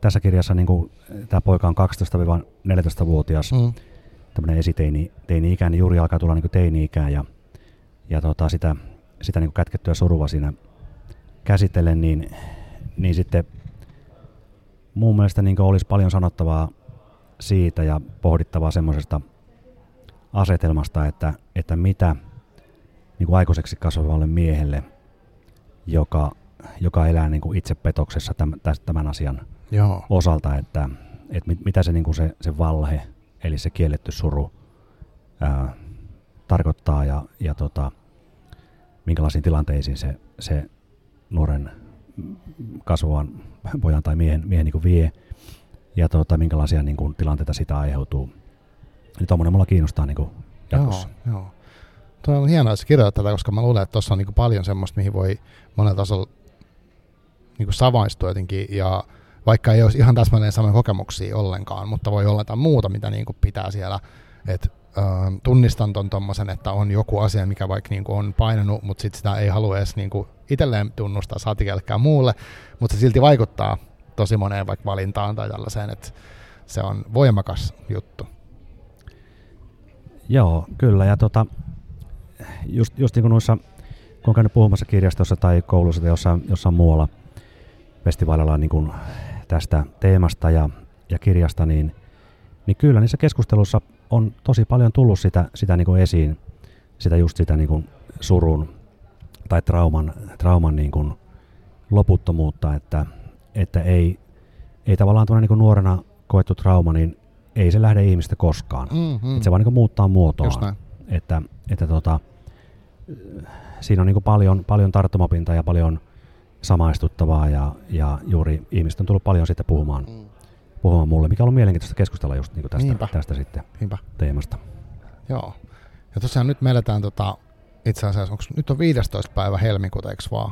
tässä kirjassa niin tämä poika on 12-14-vuotias, Mm. Tämmöinen esiteini teini-ikä, niin juuri alkaa tulla niin teini-ikään ja, ja tota, sitä, sitä niin kätkettyä surua siinä käsitellen, niin, niin sitten mun mielestä niin olisi paljon sanottavaa siitä ja pohdittavaa semmoisesta asetelmasta, että, että mitä niin kuin aikuiseksi kasvavalle miehelle, joka, joka elää niin kuin itse petoksessa tämän, tämän asian Joo. osalta, että, että mit, mitä se, niin kuin se, se valhe, eli se kielletty suru ää, tarkoittaa ja, ja tota, minkälaisiin tilanteisiin se, se nuoren kasvavan pojan tai miehen, miehen niin kuin vie ja tota, minkälaisia niin kuin, tilanteita sitä aiheutuu. Niin tuommoinen mulla kiinnostaa niin kuin, jatkossa. Joo, joo. Tuo on hienoa, että kirjoitat tätä, koska mä luulen, että tuossa on niin paljon semmoista, mihin voi monella tasolla niin savaistua jotenkin, ja vaikka ei olisi ihan täsmälleen samoja kokemuksia ollenkaan, mutta voi olla jotain muuta, mitä niin kuin pitää siellä, että äh, tunnistan ton tommosen, että on joku asia, mikä vaikka niin on painanut, mutta sit sitä ei halua edes niin kuin itselleen tunnustaa, saati kellekään muulle, mutta se silti vaikuttaa tosi moneen vaikka valintaan tai tällaiseen, että se on voimakas juttu. Joo, kyllä. Ja tota, just, just niin kuin noissa, kun on käynyt puhumassa kirjastossa tai koulussa tai jossain, jossain muualla festivaalilla niin kuin tästä teemasta ja, ja kirjasta, niin, niin kyllä niissä keskustelussa on tosi paljon tullut sitä, sitä niin kuin esiin, sitä just sitä niin kuin surun tai trauman, trauman niin kuin loputtomuutta, että, että ei, ei tavallaan tuonne niin nuorena koettu trauma, niin ei se lähde ihmistä koskaan. Mm-hmm. Että se vaan niin muuttaa muotoa. Että, että tota, siinä on niin paljon, paljon tarttumapintaa ja paljon samaistuttavaa ja, ja juuri ihmiset on tullut paljon sitten puhumaan, mm. puhumaan mulle, mikä on ollut mielenkiintoista keskustella just niin tästä, tästä sitten Niinpä. teemasta. Joo. Ja tosiaan nyt me eletään tota, itse asiassa, onko nyt on 15. päivä helmikuuta, eikö vaan?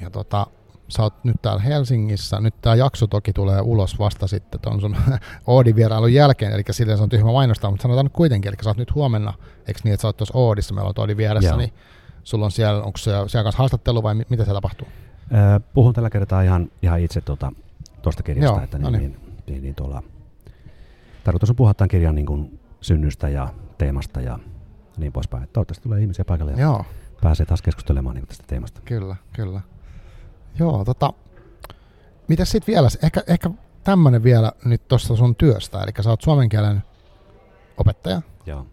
Ja tota, sä oot nyt täällä Helsingissä. Nyt tämä jakso toki tulee ulos vasta sitten tuon sun Oodin vierailun jälkeen, eli sillä se on tyhmä mainostaa, mutta sanotaan nyt kuitenkin, eli sä oot nyt huomenna, eikö niin, että sä oot tuossa Oodissa, meillä on Oodin vieressä, Joo. niin sulla on siellä, onko siellä, siellä kanssa haastattelu vai mitä se tapahtuu? Öö, puhun tällä kertaa ihan, ihan itse tuota, tuosta kirjasta, Joo, että no niin, niin, niin, niin, niin tuolla, tarkoitus on puhua tämän kirjan niin kuin synnystä ja teemasta ja niin poispäin. Toivottavasti tulee ihmisiä paikalle ja Joo. pääsee taas keskustelemaan niin tästä teemasta. Kyllä, kyllä. Joo, tota, mitä sitten vielä, ehkä, ehkä tämmöinen vielä nyt tuosta sun työstä, eli sä oot suomen kielen opettaja. Joo.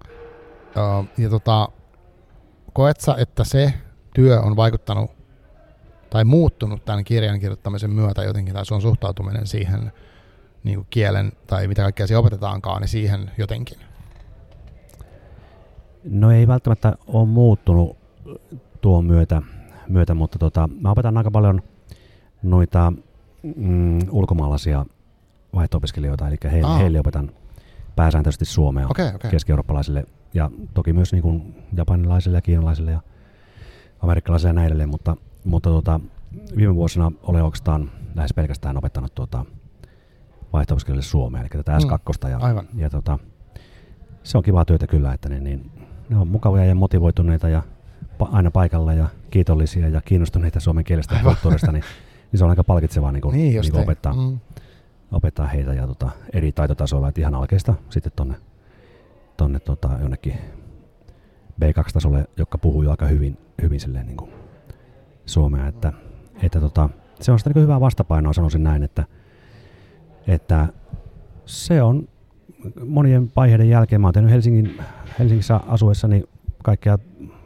Ja tota, koet sä, että se työ on vaikuttanut tai muuttunut tämän kirjan kirjoittamisen myötä jotenkin, tai sun suhtautuminen siihen niin kuin kielen, tai mitä kaikkea siellä opetetaankaan, niin siihen jotenkin? No ei välttämättä ole muuttunut tuon myötä, myötä mutta tota, mä opetan aika paljon – noita mm, ulkomaalaisia vaihto-opiskelijoita, eli he, ah. heille opetan pääsääntöisesti suomea okay, okay. keski-eurooppalaisille ja toki myös niin kuin japanilaisille ja kiinalaisille ja amerikkalaisille ja näin edelleen, mutta, mutta tota, viime vuosina olen oikeastaan lähes pelkästään opettanut tuota, vaihto suomea, eli tätä S2. Mm, ja, aivan. ja tota, se on kivaa työtä kyllä, että ne, niin, ne on mukavia ja motivoituneita ja pa- aina paikalla ja kiitollisia ja kiinnostuneita suomen kielestä ja kulttuurista, niin niin se on aika palkitsevaa niin kuin, niin, niin kuin opettaa, mm. opettaa heitä ja tota, eri taitotasoilla, että ihan alkeista sitten tonne, tonne tota, jonnekin B2-tasolle, joka puhuu jo aika hyvin, hyvin silleen, niin kuin suomea, että, että tota, se on sitä niin hyvää vastapainoa, sanoisin näin, että, että se on monien vaiheiden jälkeen, mä oon tehnyt Helsingin, Helsingissä asuessani kaikkea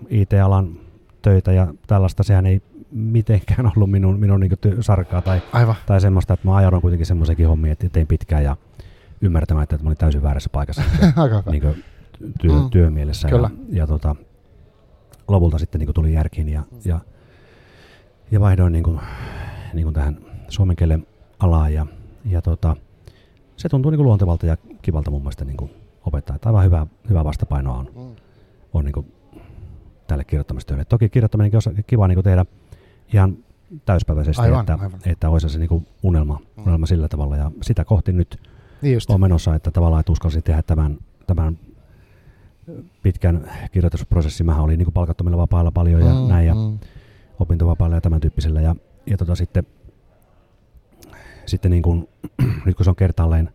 IT-alan töitä ja tällaista, sehän ei mitenkään ollut minun, minun niin sarkaa tai, Aivan. tai semmoista, että mä ajaudun kuitenkin semmoisenkin hommiin, että tein pitkään ja ymmärtämään, että mä olin täysin väärässä paikassa niin kuin työ, mm. työmielessä. Kyllä. Ja, ja tota, lopulta sitten niin tuli järkiin ja, ja, ja vaihdoin niin kuin, niin kuin tähän suomen kielen alaan ja, ja tota, se tuntuu niin luontevalta ja kivalta mun mielestä niin kuin opettaa. Että aivan hyvä, hyvä vastapainoa on, mm. on niin kuin tälle kirjoittamistyölle. Toki kirjoittaminen on kiva niin kuin tehdä ihan täyspäiväisesti, aivan, että, aivan. että olisi se niin unelma, mm. unelma sillä tavalla. Ja sitä kohti nyt niin on menossa, että tavallaan että uskalsin tehdä tämän, tämän pitkän kirjoitusprosessin. Mä olin niin palkattomilla vapailla paljon ja mm, näin ja mm. opintovapailla ja tämän tyyppisellä. Ja, ja tota, sitten, sitten niin kuin, nyt kun se on kertaalleen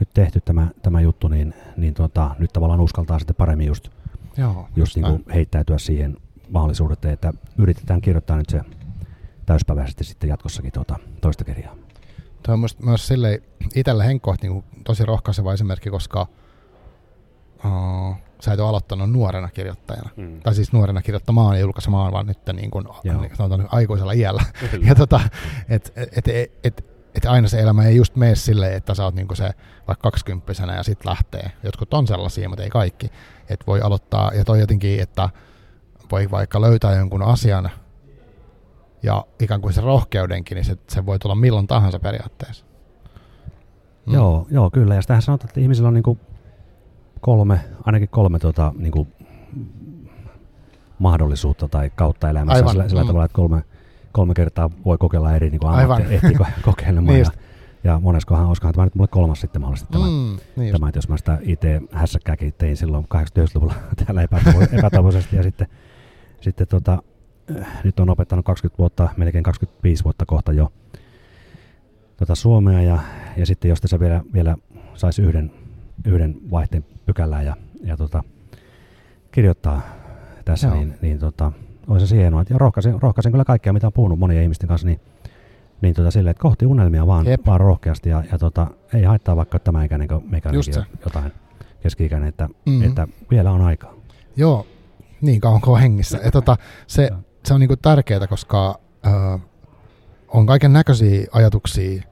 nyt tehty tämä, tämä juttu, niin, niin tota, nyt tavallaan uskaltaa sitten paremmin just, Joo, just niin kuin heittäytyä siihen mahdollisuudet, että yritetään kirjoittaa nyt se täyspäiväisesti sitten jatkossakin tuota toista kirjaa. Tuo on myös silleen itsellä henkkohti niin tosi rohkaiseva esimerkki, koska uh, sä et ole aloittanut nuorena kirjoittajana. Mm. Tai siis nuorena kirjoittamaan ja julkaisemaan, vaan nyt niin kuin, niin, sanotaan, aikuisella iällä. ja tota, et, et, et, et, et aina se elämä ei just mene silleen, että sä oot niin se vaikka kaksikymppisenä ja sitten lähtee. Jotkut on sellaisia, mutta ei kaikki. Että voi aloittaa, ja toi jotenkin, että voi vaikka löytää jonkun asian, ja ikään kuin se rohkeudenkin, niin se, se voi tulla milloin tahansa periaatteessa. Mm. Joo, joo, kyllä. Ja sitähän sanotaan, että ihmisillä on niinku kolme, ainakin kolme tota, niinku, mahdollisuutta tai kautta elämässä Aivan. sillä, sillä mm. tavalla, että kolme, kolme kertaa voi kokeilla eri niin ammatti, ehtii kokeilemaan. niin ja, ja moneskohan, olisikohan tämä nyt mulle kolmas sitten mahdollisesti tämä, mm, niin tämä että jos mä sitä IT-hässäkkääkin tein silloin 80-luvulla täällä epätoivoisesti ja sitten, sitten tota, nyt on opettanut 20 vuotta, melkein 25 vuotta kohta jo tota Suomea ja, ja sitten jos tässä vielä, vielä saisi yhden, yhden vaihteen pykälää ja, ja tota, kirjoittaa tässä, Joo. niin, niin tota, olisi se hienoa. Ja rohkaisen, rohkaisen kyllä kaikkea, mitä on puhunut monien ihmisten kanssa, niin, niin tota, silleen, että kohti unelmia vaan, vaan rohkeasti ja, ja tota, ei haittaa vaikka tämä ikäinen kuin meikäläinenkin jotain keski-ikäinen, että, mm-hmm. että vielä on aikaa. Joo, niin kauan kuin hengissä. Ja tota, se, se on niinku tärkeää, koska ö, on kaiken näköisiä ajatuksia.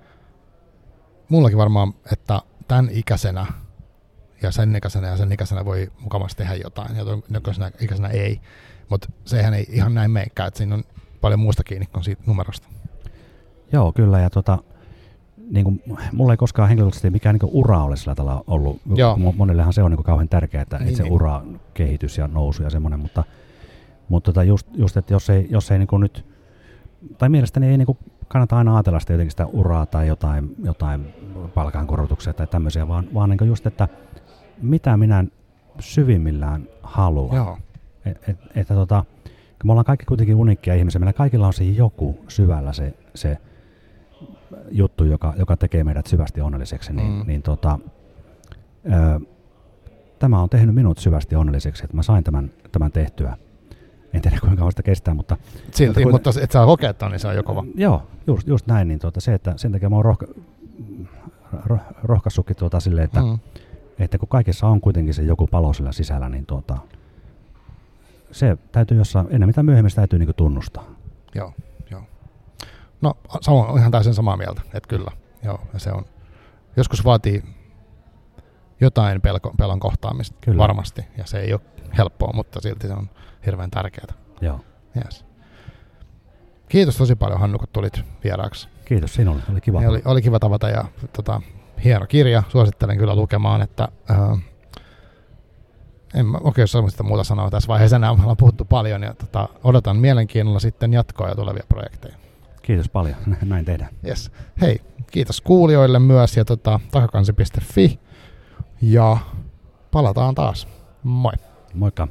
Mullakin varmaan, että tämän ikäisenä ja sen ikäisenä ja sen ikäisenä voi mukavasti tehdä jotain ja nykyisen ikäisenä ei. Mutta sehän ei ihan näin meikään, että siinä on paljon muusta kiinni kuin siitä numerosta. Joo, kyllä. Ja tota, niin kuin, mulla ei koskaan henkilökohtaisesti mikään niin ura ole sillä tavalla ollut. Joo. Monillehan se on niin kuin kauhean tärkeää, että, niin, että se niin. ura, kehitys ja nousu ja semmoinen, mutta, mutta tota just, just, että jos ei, jos ei niin nyt, tai mielestäni ei niin kannata aina ajatella sitä jotenkin sitä uraa tai jotain, jotain palkankorotuksia tai tämmöisiä, vaan, vaan niin just, että mitä minä syvimmillään haluan. Joo. Et, et, että tota, me ollaan kaikki kuitenkin unikkia ihmisiä, meillä kaikilla on se joku syvällä se, se juttu, joka, joka tekee meidät syvästi onnelliseksi, niin, mm. niin tota, ö, tämä on tehnyt minut syvästi onnelliseksi, että mä sain tämän, tämän tehtyä. En tiedä kuinka kauan sitä kestää, mutta... Silti, mutta, mutta et saa kokeetta, niin se on jo kova. Joo, just, just näin. Niin tuota, se, että sen takia mä oon rohka, roh, rohkaissutkin tuota silleen, että, mm. että kun kaikessa on kuitenkin se joku palo sillä sisällä, niin tuota, se täytyy jossain, ennen mitä myöhemmin se täytyy niin tunnustaa. Joo, joo. No, sama, ihan täysin samaa mieltä, että kyllä. Joo, ja se on, joskus vaatii jotain pelko, pelon kohtaamista kyllä. varmasti, ja se ei ole helppoa, mutta silti se on hirveän tärkeää. Joo. Yes. Kiitos tosi paljon Hannu, kun tulit vieraaksi. Kiitos sinulle, oli kiva. Oli, oli kiva tavata ja tota, hieno kirja, suosittelen kyllä lukemaan, että äh, en mä oikein sitä muuta sanoa tässä vaiheessa enää, me ollaan puhuttu paljon ja tota, odotan mielenkiinnolla sitten jatkoa ja tulevia projekteja. Kiitos paljon, näin tehdään. Yes. Hei, kiitos kuulijoille myös ja tota, takakansi.fi ja palataan taas. Moi. Moikka.